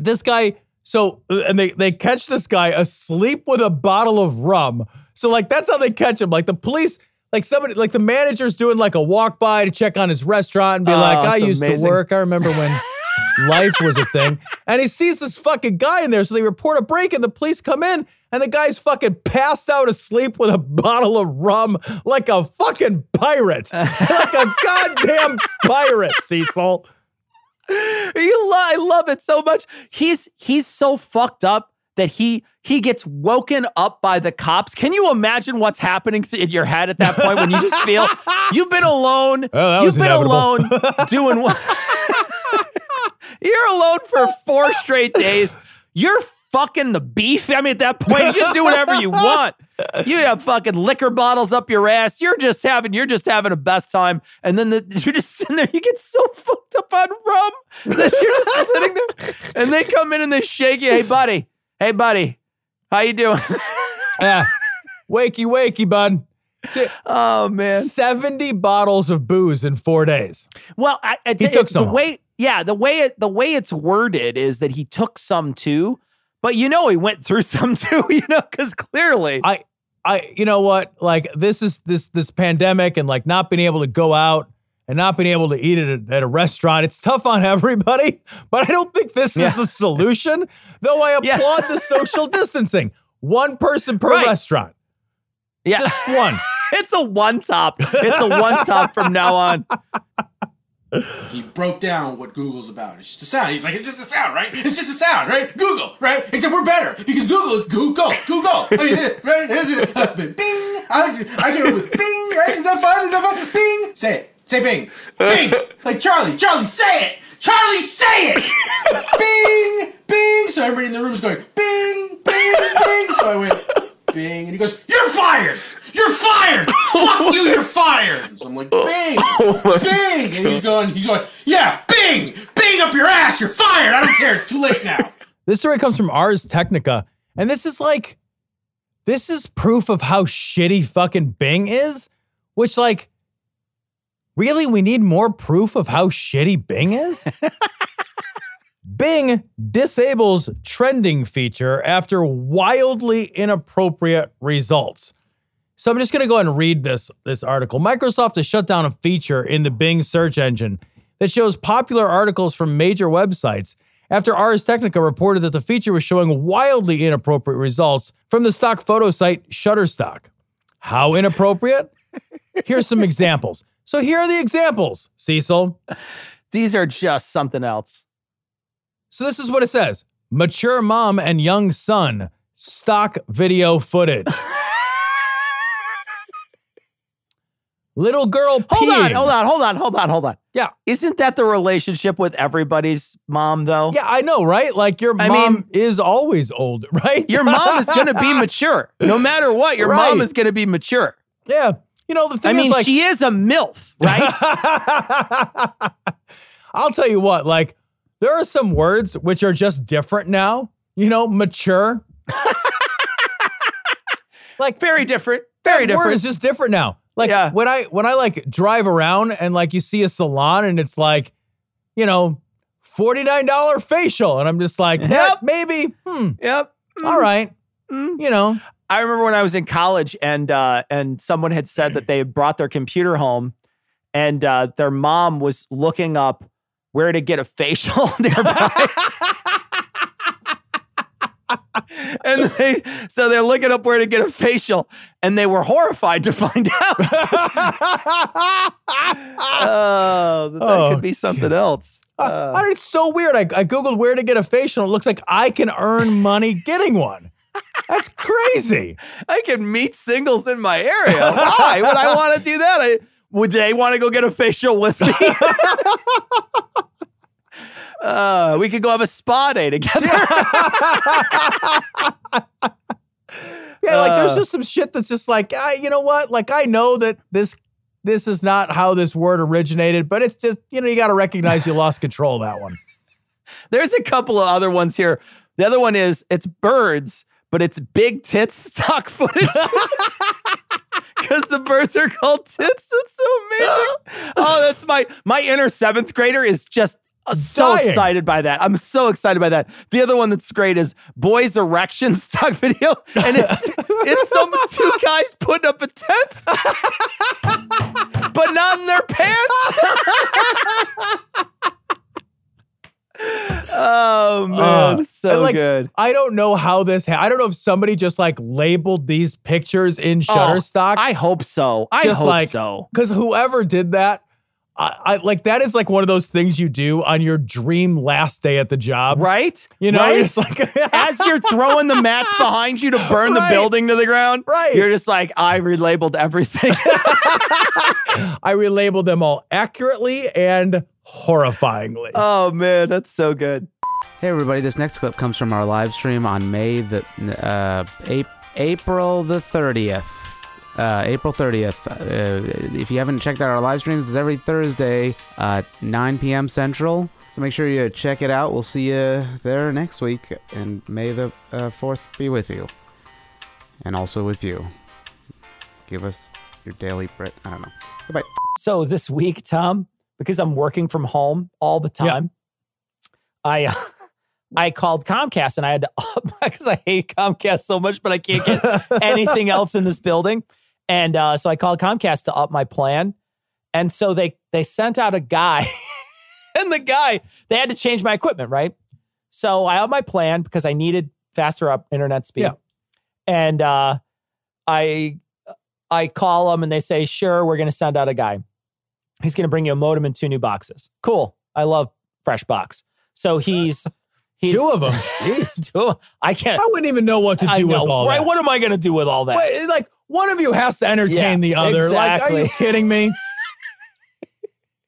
S1: This guy, so, and they, they catch this guy asleep with a bottle of rum. So, like, that's how they catch him. Like, the police, like, somebody, like, the manager's doing like a walk by to check on his restaurant and be
S2: Oh,
S1: like, I used
S2: amazing.
S1: to work. I remember when life was a thing. And he sees this fucking guy in there. So they report a break and the police come in and the guy's fucking passed out asleep with a bottle of rum like a fucking pirate. like a goddamn pirate, Cecil.
S2: You lo- I love it so much. He's he's so fucked up that he he gets woken up by the cops. Can you imagine what's happening in your head at that point when you just feel you've been alone,
S1: Oh,
S2: you've been
S1: inevitable.
S2: alone doing what? You're alone for four straight days. You're fucking the beef. I mean, at that point, you can do whatever you want. You have fucking liquor bottles up your ass. You're just having, you're just having a best time. And then the, you're just sitting there. You get so fucked up on rum that you're just sitting there. And they come in and they shake you. Hey, buddy. Hey, buddy. How you doing?
S1: Yeah. Wakey, wakey, bud.
S2: Oh man.
S1: 70 bottles of booze in four days.
S2: Well, I, I
S1: He
S2: you,
S1: took some
S2: the way, yeah, the way it, the way it's worded is that he took some too, but you know he went through some too, you know, because clearly,
S1: I I you know what? Like this is this this pandemic and like not being able to go out and not being able to eat at a, at a restaurant. It's tough on everybody, but I don't think this
S2: Yeah.
S1: is the solution. Though I
S2: Yeah.
S1: applaud the social distancing. One person per
S2: Right.
S1: restaurant.
S2: yeah,
S1: Just one.
S2: it's a one top. It's a one top from now on.
S14: He broke down what Google's about. It's just a sound. He's like, it's just a sound, right? It's just a sound, right? Google, right? Except we're better because Google is Google, Google. I mean, right? Uh, Bing. I, just, I get it with Bing, right? Is that fun? Is that fun? Bing. Say it. Say Bing. Bing. Like Charlie. Charlie, say it. Charlie, say it. Bing. Bing. So everybody in the room is going, Bing, Bing, Bing. So I went, Bing. And he goes, You're fired. You're fired. Fuck you. You're fired. So I'm like, Bing. Oh bing. And he's going, he's going, Yeah, Bing. Bing up your ass. You're fired. I don't care. It's too late now.
S1: This story comes from Ars Technica, and this is like, this is proof of how shitty fucking Bing is. Which, like, really, we need more proof of how shitty Bing is. Bing disables trending feature after wildly inappropriate results. So I'm just going to go ahead and read this this article. Microsoft has shut down a feature in the Bing search engine that shows popular articles from major websites after Ars Technica reported that the feature was showing wildly inappropriate results from the stock photo site Shutterstock. How inappropriate? Here's some examples. So here are the examples, Cecil.
S2: These are just something else.
S1: So this is what it says. Mature mom and young son, stock video footage. Little girl peeing.
S2: Hold on, hold on, hold on, hold on, hold on.
S1: Yeah.
S2: Isn't that the relationship with everybody's mom, though?
S1: Yeah, I know, right? Like your
S2: I
S1: mom
S2: mean-
S1: is always old, right?
S2: Your mom is going to be mature. No matter what, your mom is going to be mature.
S1: Yeah. You know, the thing I
S2: mean,
S1: is like
S2: she is a MILF, right?
S1: I'll tell you what, like there are some words which are just different now. You know, mature. like
S2: Very different. Very
S1: that word is just different now. Like
S2: Yeah.
S1: when I when I like drive around and like you see a salon and it's like, you know, $49 facial. And I'm just like,
S2: Yep.
S1: yep, maybe. Hmm.
S2: yep.
S1: All right.
S2: Mm.
S1: You know.
S2: I remember when I was in college and uh, and someone had said that they had brought their computer home and uh, their mom was looking up where to get a facial nearby. and they so they're looking up where to get a facial and they were horrified to find out. oh, that,
S1: Oh,
S2: could be something else.
S1: Uh, I- it's so weird. I, I Googled where to get a facial. It looks like I can earn money getting one. That's crazy.
S2: I can meet singles in my area. Why would I want to do that? I, would they want to go get a facial with me? uh, we could go have a spa day together.
S1: Yeah, like there's
S2: Uh.
S1: just some shit that's just like, ah, you know what? Like I know that this this is not how this word originated, but it's just, you know, you got to recognize you lost control of that one.
S2: There's a couple of other ones here. The other one is it's birds, but it's big tits stock footage. Because the birds are called tits. That's so amazing. Oh, that's my my inner seventh grader is just so
S1: Dying.
S2: excited by that. I'm so excited by that. The other one that's great is boys erection stock video, and it's it's some two guys putting up a tent, but not in their pants. oh man,
S1: Uh,
S2: so
S1: like,
S2: good.
S1: I don't know how this. Ha- I don't know if somebody just like labeled these pictures in Shutterstock.
S2: Oh, I hope so. I
S1: just
S2: hope
S1: like,
S2: so.
S1: Because whoever did that, I, I like that is like one of those things you do on your dream last day at the job,
S2: right?
S1: You know,
S2: Right?
S1: it's like
S2: As you're throwing the match behind you to burn the building to the ground,
S1: Right.
S2: You're just like, I relabeled everything.
S1: I relabeled them all accurately and horrifyingly.
S2: oh man, that's so good.
S15: Hey everybody, this next clip comes from our live stream on May the uh, Ap- April the 30th. Uh, April 30th. Uh, if you haven't checked out our live streams, it's every Thursday, uh, 9 p.m. Central. So make sure you check it out. We'll see you there next week, and may the uh, 4th be with you. And also with you. Give us your daily Brit. I don't know. Goodbye.
S2: So this week, Tom, because I'm working from home all the time, I uh, I called Comcast and I had to because I hate Comcast so much, but I can't get anything else in this building. And uh, so I called Comcast to up my plan. And so they they sent out a guy, and the guy they had to change my equipment, right? So I up my plan because I needed faster up internet speed.
S1: Yeah.
S2: And uh, I I call them and they say, sure, we're going to send out a guy. He's going to bring you a modem and two new boxes. Cool. I love fresh box. So he's he's
S1: Two of them.
S2: Two. I can't.
S1: I wouldn't even know what to do
S2: I know,
S1: with all
S2: right?
S1: that.
S2: What am I going to do with all that?
S1: Wait, like one of you has to entertain
S2: Yeah,
S1: the other. Like, are you
S2: exactly.
S1: kidding me?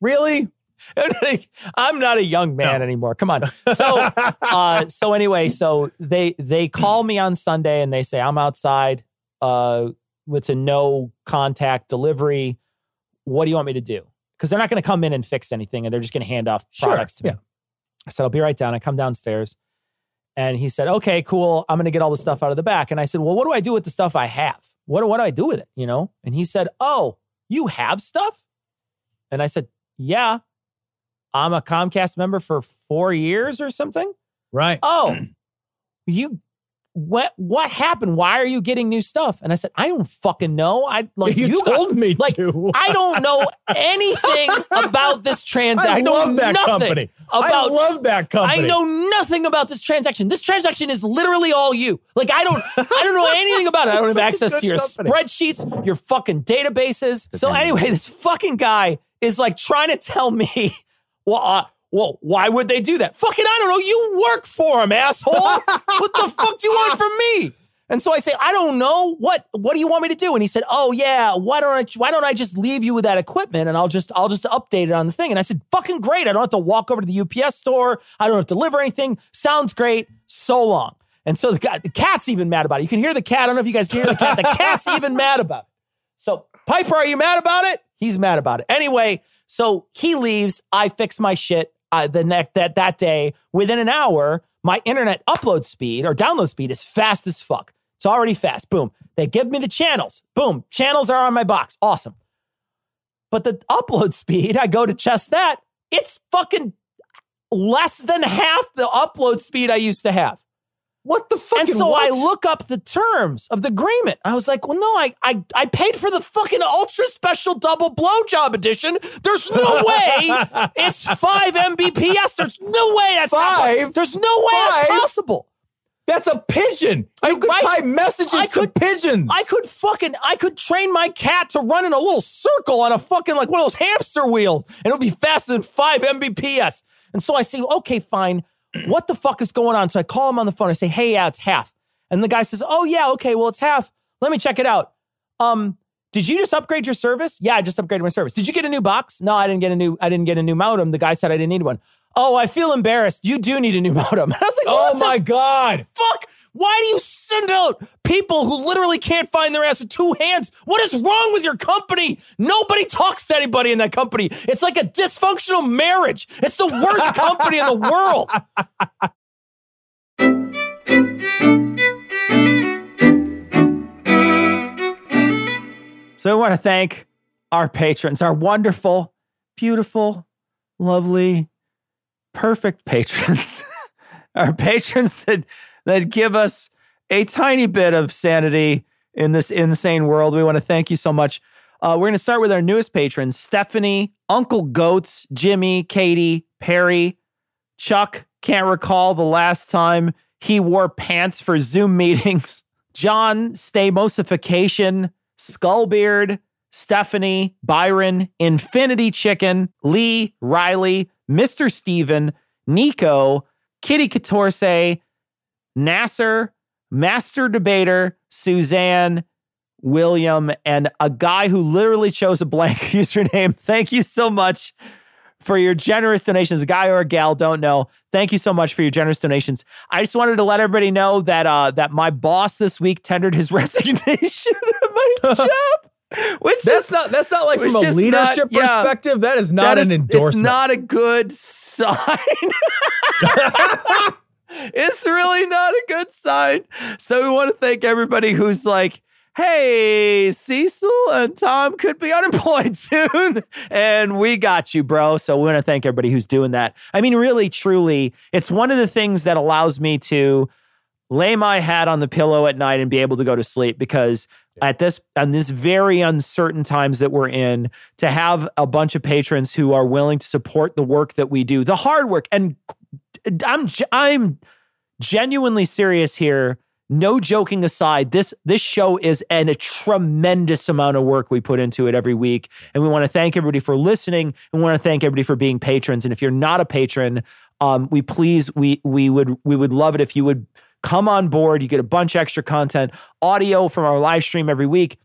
S1: really?
S2: I'm not a young man anymore. Come on. So, uh, so anyway, so they they call me on Sunday and they say I'm outside. Uh, it's a no contact delivery. What do you want me to do? Because they're not going to come in and fix anything, and they're just going to hand off
S1: Sure,
S2: products to me.
S1: yeah.
S2: I said I'll be right down. I come downstairs, and he said, "Okay, cool. I'm going to get all the stuff out of the back." And I said, "Well, what do I do with the stuff I have? What what do I do with it? You know?" And he said, "Oh, you have stuff?" And I said, "Yeah." I'm a Comcast member for four years or something.
S1: Right.
S2: Oh, you what what happened? Why are you getting new stuff? And I said, I don't fucking know. I like
S1: You
S2: you, got-
S1: told me
S2: like
S1: to.
S2: I don't know anything about this transaction.
S1: I
S2: know
S1: love that
S2: nothing
S1: company.
S2: About
S1: I love that company.
S2: I know nothing about this transaction. This transaction is literally all you. Like I don't I don't know anything about it. I don't have access to your
S1: company.
S2: spreadsheets, your fucking databases. So anyway, this fucking guy is like trying to tell me, well, uh, well, why would they do that? Fucking, I don't know. You work for him, asshole. what the fuck do you want from me? And so I say, I don't know. What What do you want me to do? And he said, Oh yeah, why don't I Why don't I just leave you with that equipment and I'll just I'll just update it on the thing. And I said, Fucking great. I don't have to walk over to the UPS store. I don't have to deliver anything. Sounds great. So long. And so the guy, the cat's even mad about it. You can hear the cat. I don't know if you guys can hear the cat. The cat's even mad about it. So Piper, are you mad about it? He's mad about it. Anyway, so he leaves. I fix my shit uh, the next that that day. Within an hour, my internet upload speed or download speed is fast as fuck. It's already fast. Boom. They give me the channels. Boom. Channels are on my box. Awesome. But the upload speed, I go to test that. It's fucking less than half the upload speed I used to have.
S1: What the fuck?
S2: And so I look up the terms of the agreement. I was like, well, no, I I, I paid for the fucking ultra special double blowjob edition. There's no way it's five Mbps. There's no way that's
S1: Five?
S2: There's no way
S1: Five?
S2: that's possible.
S1: That's a pigeon. You could
S2: Right?
S1: type messages
S2: I
S1: to
S2: could-
S1: pigeons.
S2: I could fucking I could train my cat to run in a little circle on a fucking like one of those hamster wheels, and it'll be faster than five Mbps. And so I say, okay, fine. What the fuck is going on? So I call him on the phone. I say, hey, yeah, it's half. And the guy says, oh yeah, okay, well it's half. Let me check it out. Um, did you just upgrade your service? Yeah, I just upgraded my service. Did you get a new box? No, I didn't get a new. I didn't get a new modem. The guy said I didn't need one. Oh, I feel embarrassed. You do need a new modem. I was like,
S1: Oh my God.
S2: fuck? Why do you send out people who literally can't find their ass with two hands? What is wrong with your company? Nobody talks to anybody in that company. It's like a dysfunctional marriage. It's the worst company in the world. So I want to thank our patrons, our wonderful, beautiful, lovely, perfect patrons. our patrons that that give us a tiny bit of sanity in this insane world. We want to thank you so much. Uh, we're going to start with our newest patrons Stephanie, Uncle Goats, Jimmy, Katie, Perry, Chuck. Can't recall the last time he wore pants for Zoom meetings. John, Stamosification, Skullbeard, Stephanie, Byron, Infinity Chicken, Lee, Riley, Mr. Steven, Nico, Kitty Catorce, Nasser, Master Debater, Suzanne, William, and a guy who literally chose a blank username. Thank you so much for your generous donations. A guy or a gal, don't know. Thank you so much for your generous donations. I just wanted to let everybody know that uh, that my boss this week tendered his resignation at my job. Which
S1: That's
S2: is,
S1: not that's not like from a leadership
S2: not- yeah.
S1: perspective. That is not
S2: That
S1: an endorsement.
S2: It's not a good sign. It's really not a good sign. So we want to thank everybody who's like, hey, Cecil and Tom could be unemployed soon. and we got you, bro. So we want to thank everybody who's doing that. I mean, really, truly, it's one of the things that allows me to lay my hat on the pillow at night and be able to go to sleep because at this on this very uncertain times that we're in to have a bunch of patrons who are willing to support the work that we do the hard work and i'm i'm genuinely serious here. No joking aside this this show is an, a tremendous amount of work we put into it every week. And we want to thank everybody for listening. And we want to thank everybody for being patrons. And if you're not a patron um, we please we we would we would love it if you would come on board. You get a bunch extra content audio from our live stream every week.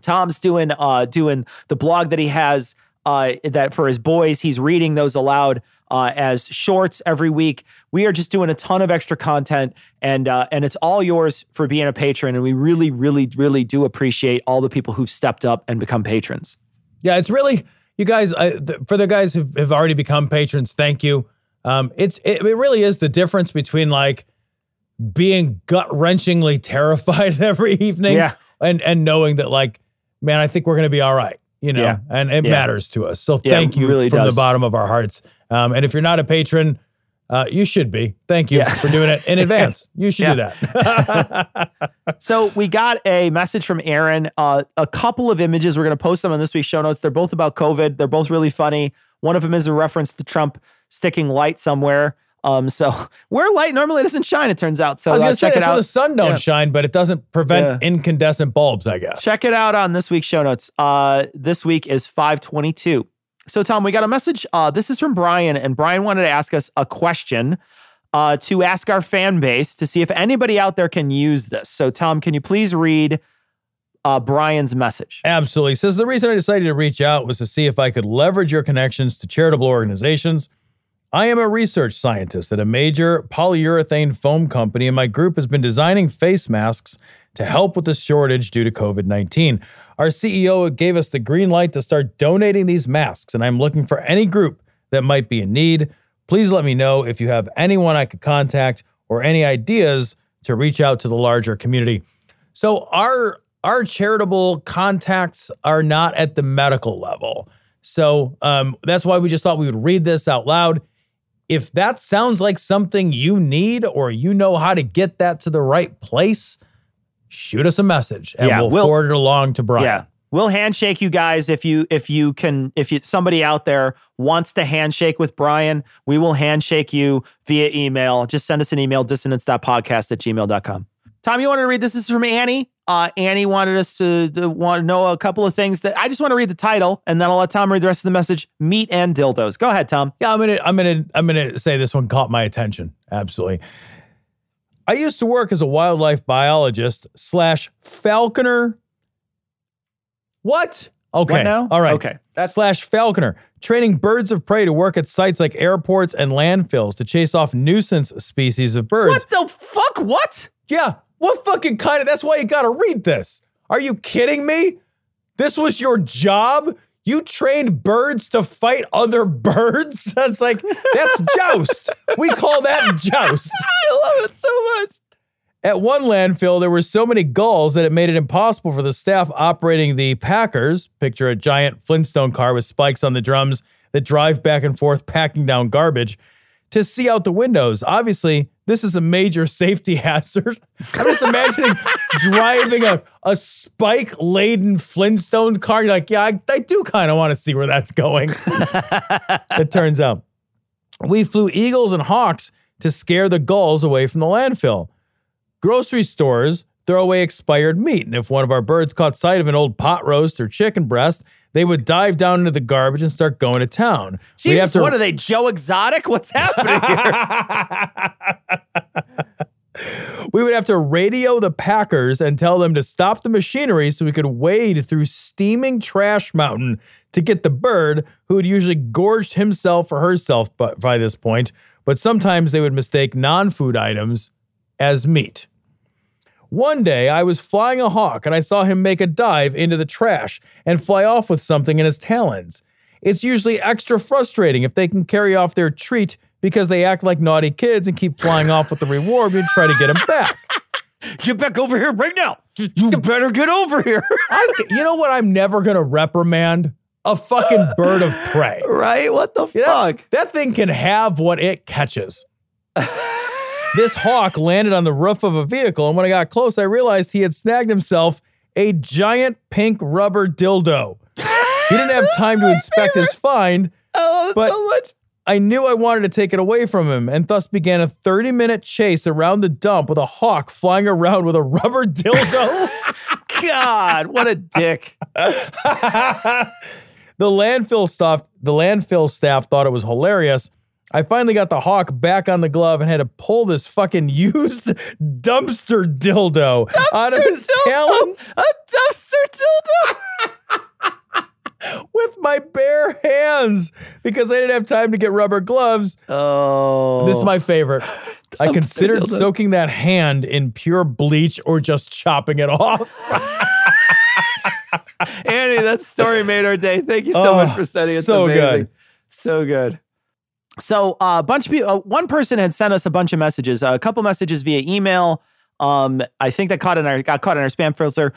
S2: Tom's doing uh doing the blog that he has uh that for his boys. He's reading those aloud uh as shorts every week. We are just doing a ton of extra content and uh and it's all yours for being a patron and we really really really do appreciate all the people who've stepped up and become patrons.
S1: Yeah, it's really you guys. I, th- for the guys who have already become patrons, thank you. Um, it's it, it really is the difference between like being gut wrenchingly terrified every evening,
S2: Yeah.
S1: and and knowing that like, man, I think we're gonna be all right, you know,
S2: Yeah.
S1: and it
S2: Yeah.
S1: matters to us. So thank
S2: it
S1: you
S2: really
S1: from
S2: does.
S1: the bottom of our hearts. Um, and if you're not a patron. Uh, you should be. Thank you
S2: Yeah.
S1: for doing it in advance. You should do that.
S2: So we got a message from Aaron. Uh, a couple of images. We're going to post them on this week's show notes. They're both about COVID. They're both really funny. One of them is a reference to Trump sticking light somewhere. Um, so where light normally doesn't shine, it turns out. So
S1: I was
S2: uh,
S1: gonna say
S2: check it
S1: that's where the sun don't
S2: Yeah.
S1: shine, but it doesn't prevent incandescent bulbs. I guess.
S2: Check it out on this week's show notes. Uh, this week is 522. So, Tom, we got a message. Uh, this is from Brian, and Brian wanted to ask us a question uh, to ask our fan base to see if anybody out there can use this. So, Tom, can you please read uh, Brian's message?
S1: Absolutely. Says the reason I decided to reach out was to see if I could leverage your connections to charitable organizations. I am a research scientist at a major polyurethane foam company, and my group has been designing face masks to help with the shortage due to COVID 19. Our CEO gave us the green light to start donating these masks, and I'm looking for any group that might be in need. Please let me know if you have anyone I could contact or any ideas to reach out to the larger community. So our our charitable contacts are not at the medical level. So um, that's why we just thought we would read this out loud. If that sounds like something you need or you know how to get that to the right place, shoot us a message and
S2: Yeah,
S1: we'll,
S2: we'll-
S1: forward it along to Brian.
S2: Yeah. We'll handshake you guys if you if you can if you somebody out there wants to handshake with Brian, we will handshake you via email. Just send us an email, dissonance.podcast at gmail.com. Tom, you wanted to read this? This is from Annie. Uh, Annie wanted us to, to want to know a couple of things that I just want to read the title and then I'll let Tom read the rest of the message. Meat and dildos. Go ahead, Tom.
S1: Yeah, I'm gonna I'm gonna I'm gonna say this one caught my attention. Absolutely. I used to work as a wildlife biologist slash falconer. What? Okay.
S2: What now?
S1: All right.
S2: Okay.
S1: That's slash falconer, training birds of prey to work at sites like airports and landfills to chase off nuisance species of birds.
S2: What the fuck? What?
S1: Yeah. What fucking kind of? That's why you got to read this. Are you kidding me? This was your job. You trained birds to fight other birds. That's like that's joust. We call that joust.
S2: I love it so much.
S1: At one landfill, there were so many gulls that it made it impossible for the staff operating the packers, picture a giant Flintstone car with spikes on the drums that drive back and forth packing down garbage, to see out the windows. Obviously, this is a major safety hazard. I'm just imagining driving a, a spike laden Flintstone car. You're like, yeah, I, I do kind of want to see where that's going. it turns out. We flew eagles and hawks to scare the gulls away from the landfill. Grocery stores throw away expired meat, and if one of our birds caught sight of an old pot roast or chicken breast, they would dive down into the garbage and start going to town. We
S2: Jesus, what are they, Joe Exotic? What's happening here?
S1: we would have to radio the packers and tell them to stop the machinery so we could wade through steaming trash mountain to get the bird who had usually gorged himself or herself by, by this point but sometimes they would mistake non-food items as meat one day i was flying a hawk and i saw him make a dive into the trash and fly off with something in his talons it's usually extra frustrating if they can carry off their treat because they act like naughty kids and keep flying off with the reward and try to get them back.
S2: Get back over here right now. You better get over here.
S1: I, you know what? I'm never going to reprimand a fucking bird of prey.
S2: Right? What the
S1: Yeah,
S2: fuck?
S1: That thing can have what it catches. this hawk landed on the roof of a vehicle, and when I got close, I realized he had snagged himself a giant pink rubber dildo. He didn't have time to inspect his find,
S2: Oh,
S1: but
S2: so much.
S1: I knew I wanted to take it away from him, and thus began a 30 minute chase around the dump with a hawk flying around with a rubber dildo.
S2: God, what a dick.
S1: the landfill staff, the landfill staff thought it was hilarious. I finally got the hawk back on the glove and had to pull this fucking used dumpster dildo out of his talons
S2: A dumpster dildo.
S1: with my bare hands because I didn't have time to get rubber gloves.
S2: Oh.
S1: This is my favorite. I considered
S2: dildo.
S1: soaking that hand in pure bleach or just chopping it off.
S2: Andy, that story made our day. Thank you so
S1: Oh,
S2: much for sending it.
S1: so good.
S2: So good. So uh, a bunch of people, uh, one person had sent us a bunch of messages, a couple messages via email. Um, I think that caught in our got caught in our spam filter.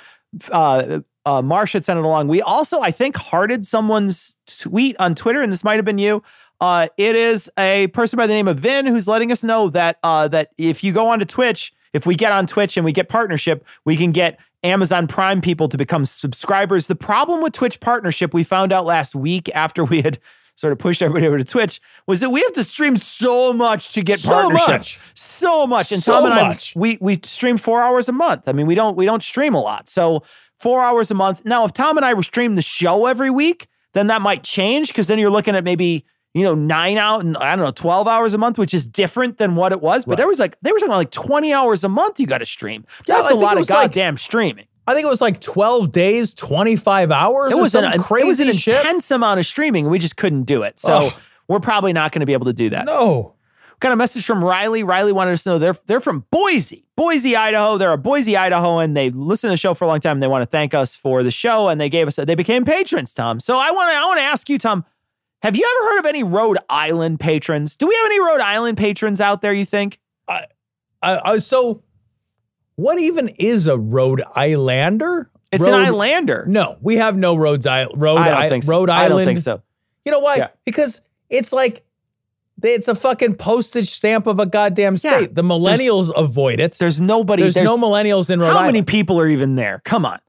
S2: Uh, uh, Marsh had sent it along. We also, I think, hearted someone's tweet on Twitter, and this might have been you. Uh, it is a person by the name of Vin who's letting us know that uh, that if you go onto Twitch, if we get on Twitch and we get partnership, we can get Amazon Prime people to become subscribers. The problem with Twitch partnership, we found out last week after we had sort of pushed everybody over to Twitch, was that we have to stream so much to get
S1: So
S2: partnership.
S1: much.
S2: So much. And
S1: So
S2: Tom and
S1: much.
S2: I we we stream four hours a month. I mean, we don't we don't stream a lot. So four hours a month. Now, if Tom and I were streaming the show every week, then that might change because then you're looking at maybe you know nine out and I don't know twelve hours a month, which is different than what it was. But there was like they were talking about like twenty hours a month. You got to stream. That's a lot of
S1: was like-
S2: goddamn streaming.
S1: I think it was like 12 days, 25 hours.
S2: It was an
S1: crazy
S2: it was an
S1: shit.
S2: intense amount of streaming. We just couldn't do it. So
S1: Ugh.
S2: we're probably not going to be able to do that.
S1: No.
S2: Got a message from Riley. Riley wanted us to know they're they're from Boise, Boise, Idaho. They're a Boise, Idahoan. And they listen to the show for a long time. And They want to thank us for the show, and they gave us a, they became patrons. Tom, so I want to I want to ask you, Tom, have you ever heard of any Rhode Island patrons? Do we have any Rhode Island patrons out there? You think?
S1: I, I, I, so, what even is a Rhode Islander?
S2: It's
S1: Rhode-
S2: an Islander.
S1: No, we have no Rhodes Island. Rhode,
S2: I don't
S1: I-
S2: think so.
S1: Rhode
S2: I
S1: Island.
S2: don't think so.
S1: You know why?
S2: Yeah.
S1: Because it's like it's a fucking postage stamp of a goddamn
S2: Yeah.
S1: state. The millennials avoid it.
S2: There's nobody.
S1: There's, no millennials in Rhode
S2: How
S1: Island.
S2: How many people are even there? Come on.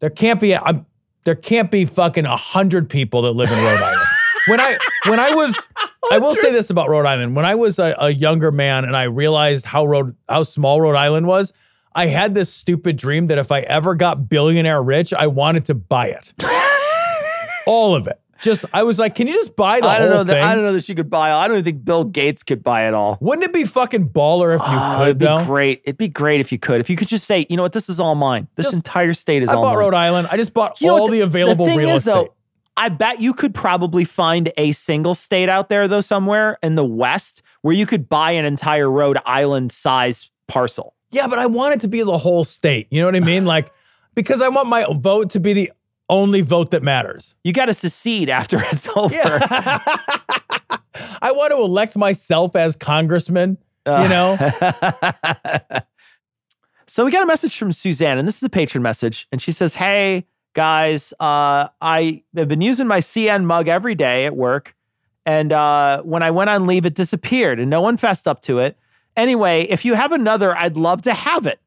S1: There can't be. I'm, there can't be fucking a hundred people that live in Rhode Island. When I when I was, I will say this about Rhode Island. When I was a, a younger man and I realized how Rhode how small Rhode Island was, I had this stupid dream that if I ever got billionaire rich, I wanted to buy it, all of it.
S16: Just I was like, can you just buy the
S2: I don't
S16: whole
S2: know
S16: thing?
S2: that I don't know that you could buy. I don't even think Bill Gates could buy it all.
S16: Wouldn't it be fucking baller if you
S2: Oh,
S16: could
S2: it'd be
S16: though?
S2: great. It'd be great if you could. If you could just say, you know what, this is all mine. This
S16: Just-
S2: entire state is mine.
S16: I
S2: all
S16: bought
S2: mine.
S16: Rhode Island. I just bought
S2: You
S16: all
S2: what
S16: the available
S2: thing
S16: real
S2: is,
S16: estate.
S2: Though, I bet you could probably find a single state out there though somewhere in the West where you could buy an entire Rhode Island size parcel.
S16: Yeah, but I want it to be the whole state. You know what I mean? Like, because I want my vote to be the only vote that matters.
S2: You got to secede after it's over.
S16: I want to elect myself as congressman. You know,
S2: So we got a message from Suzanne, and this is a patron message, and she says, "Hey guys, uh, I have been using my CN mug every day at work, and uh, when I went on leave, it disappeared, and no one fessed up to it. Anyway, if you have another, I'd love to have it.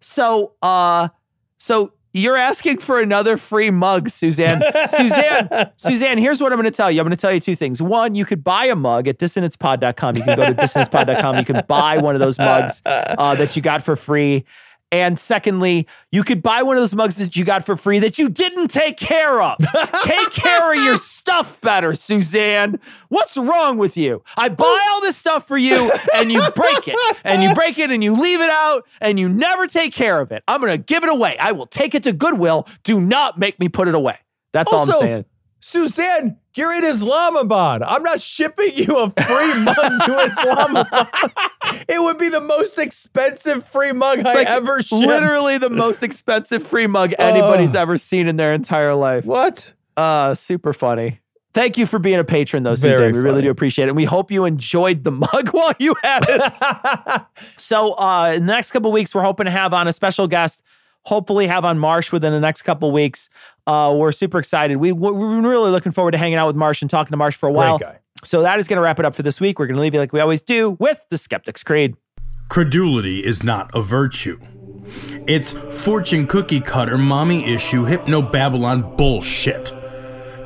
S2: So, uh, so." You're asking for another free mug, Suzanne. Suzanne, Suzanne, here's what I'm going to tell you. I'm going to tell you two things. One, you could buy a mug at dissonancepod.com. You can go to dissonancepod.com. You can buy one of those mugs uh, that you got for free. And secondly, you could buy one of those mugs that you got for free that you didn't take care of. take care of your stuff better, Suzanne. What's wrong with you? I buy all this stuff for you and you break it. And you break it and you leave it out and you never take care of it. I'm going to give it away. I will take it to Goodwill. Do not make me put it away. That's all I'm saying.
S16: Suzanne, you're in Islamabad. I'm not shipping you a free mug to Islamabad. it would be the most expensive free mug I
S2: like
S16: ever shipped.
S2: literally the most expensive free mug anybody's
S16: Oh.
S2: ever seen in their entire life.
S16: What?
S2: Uh, super funny. Thank you for being a patron, though,
S16: Very
S2: Suzanne. We really do appreciate it. And we hope you enjoyed the mug while you had it. so, uh, in the next couple weeks, we're hoping to have on a special guest. Hopefully, have on Marsh within the next couple weeks. Uh, we're super excited. We, we're really looking forward to hanging out with Marsh and talking to Marsh for a while.
S16: guy.
S2: So, that is going to wrap it up for this week. We're going to leave you like we always do with the Skeptic's Creed.
S1: Credulity is not a virtue. It's fortune cookie cutter, mommy issue, hypno Babylon bullshit.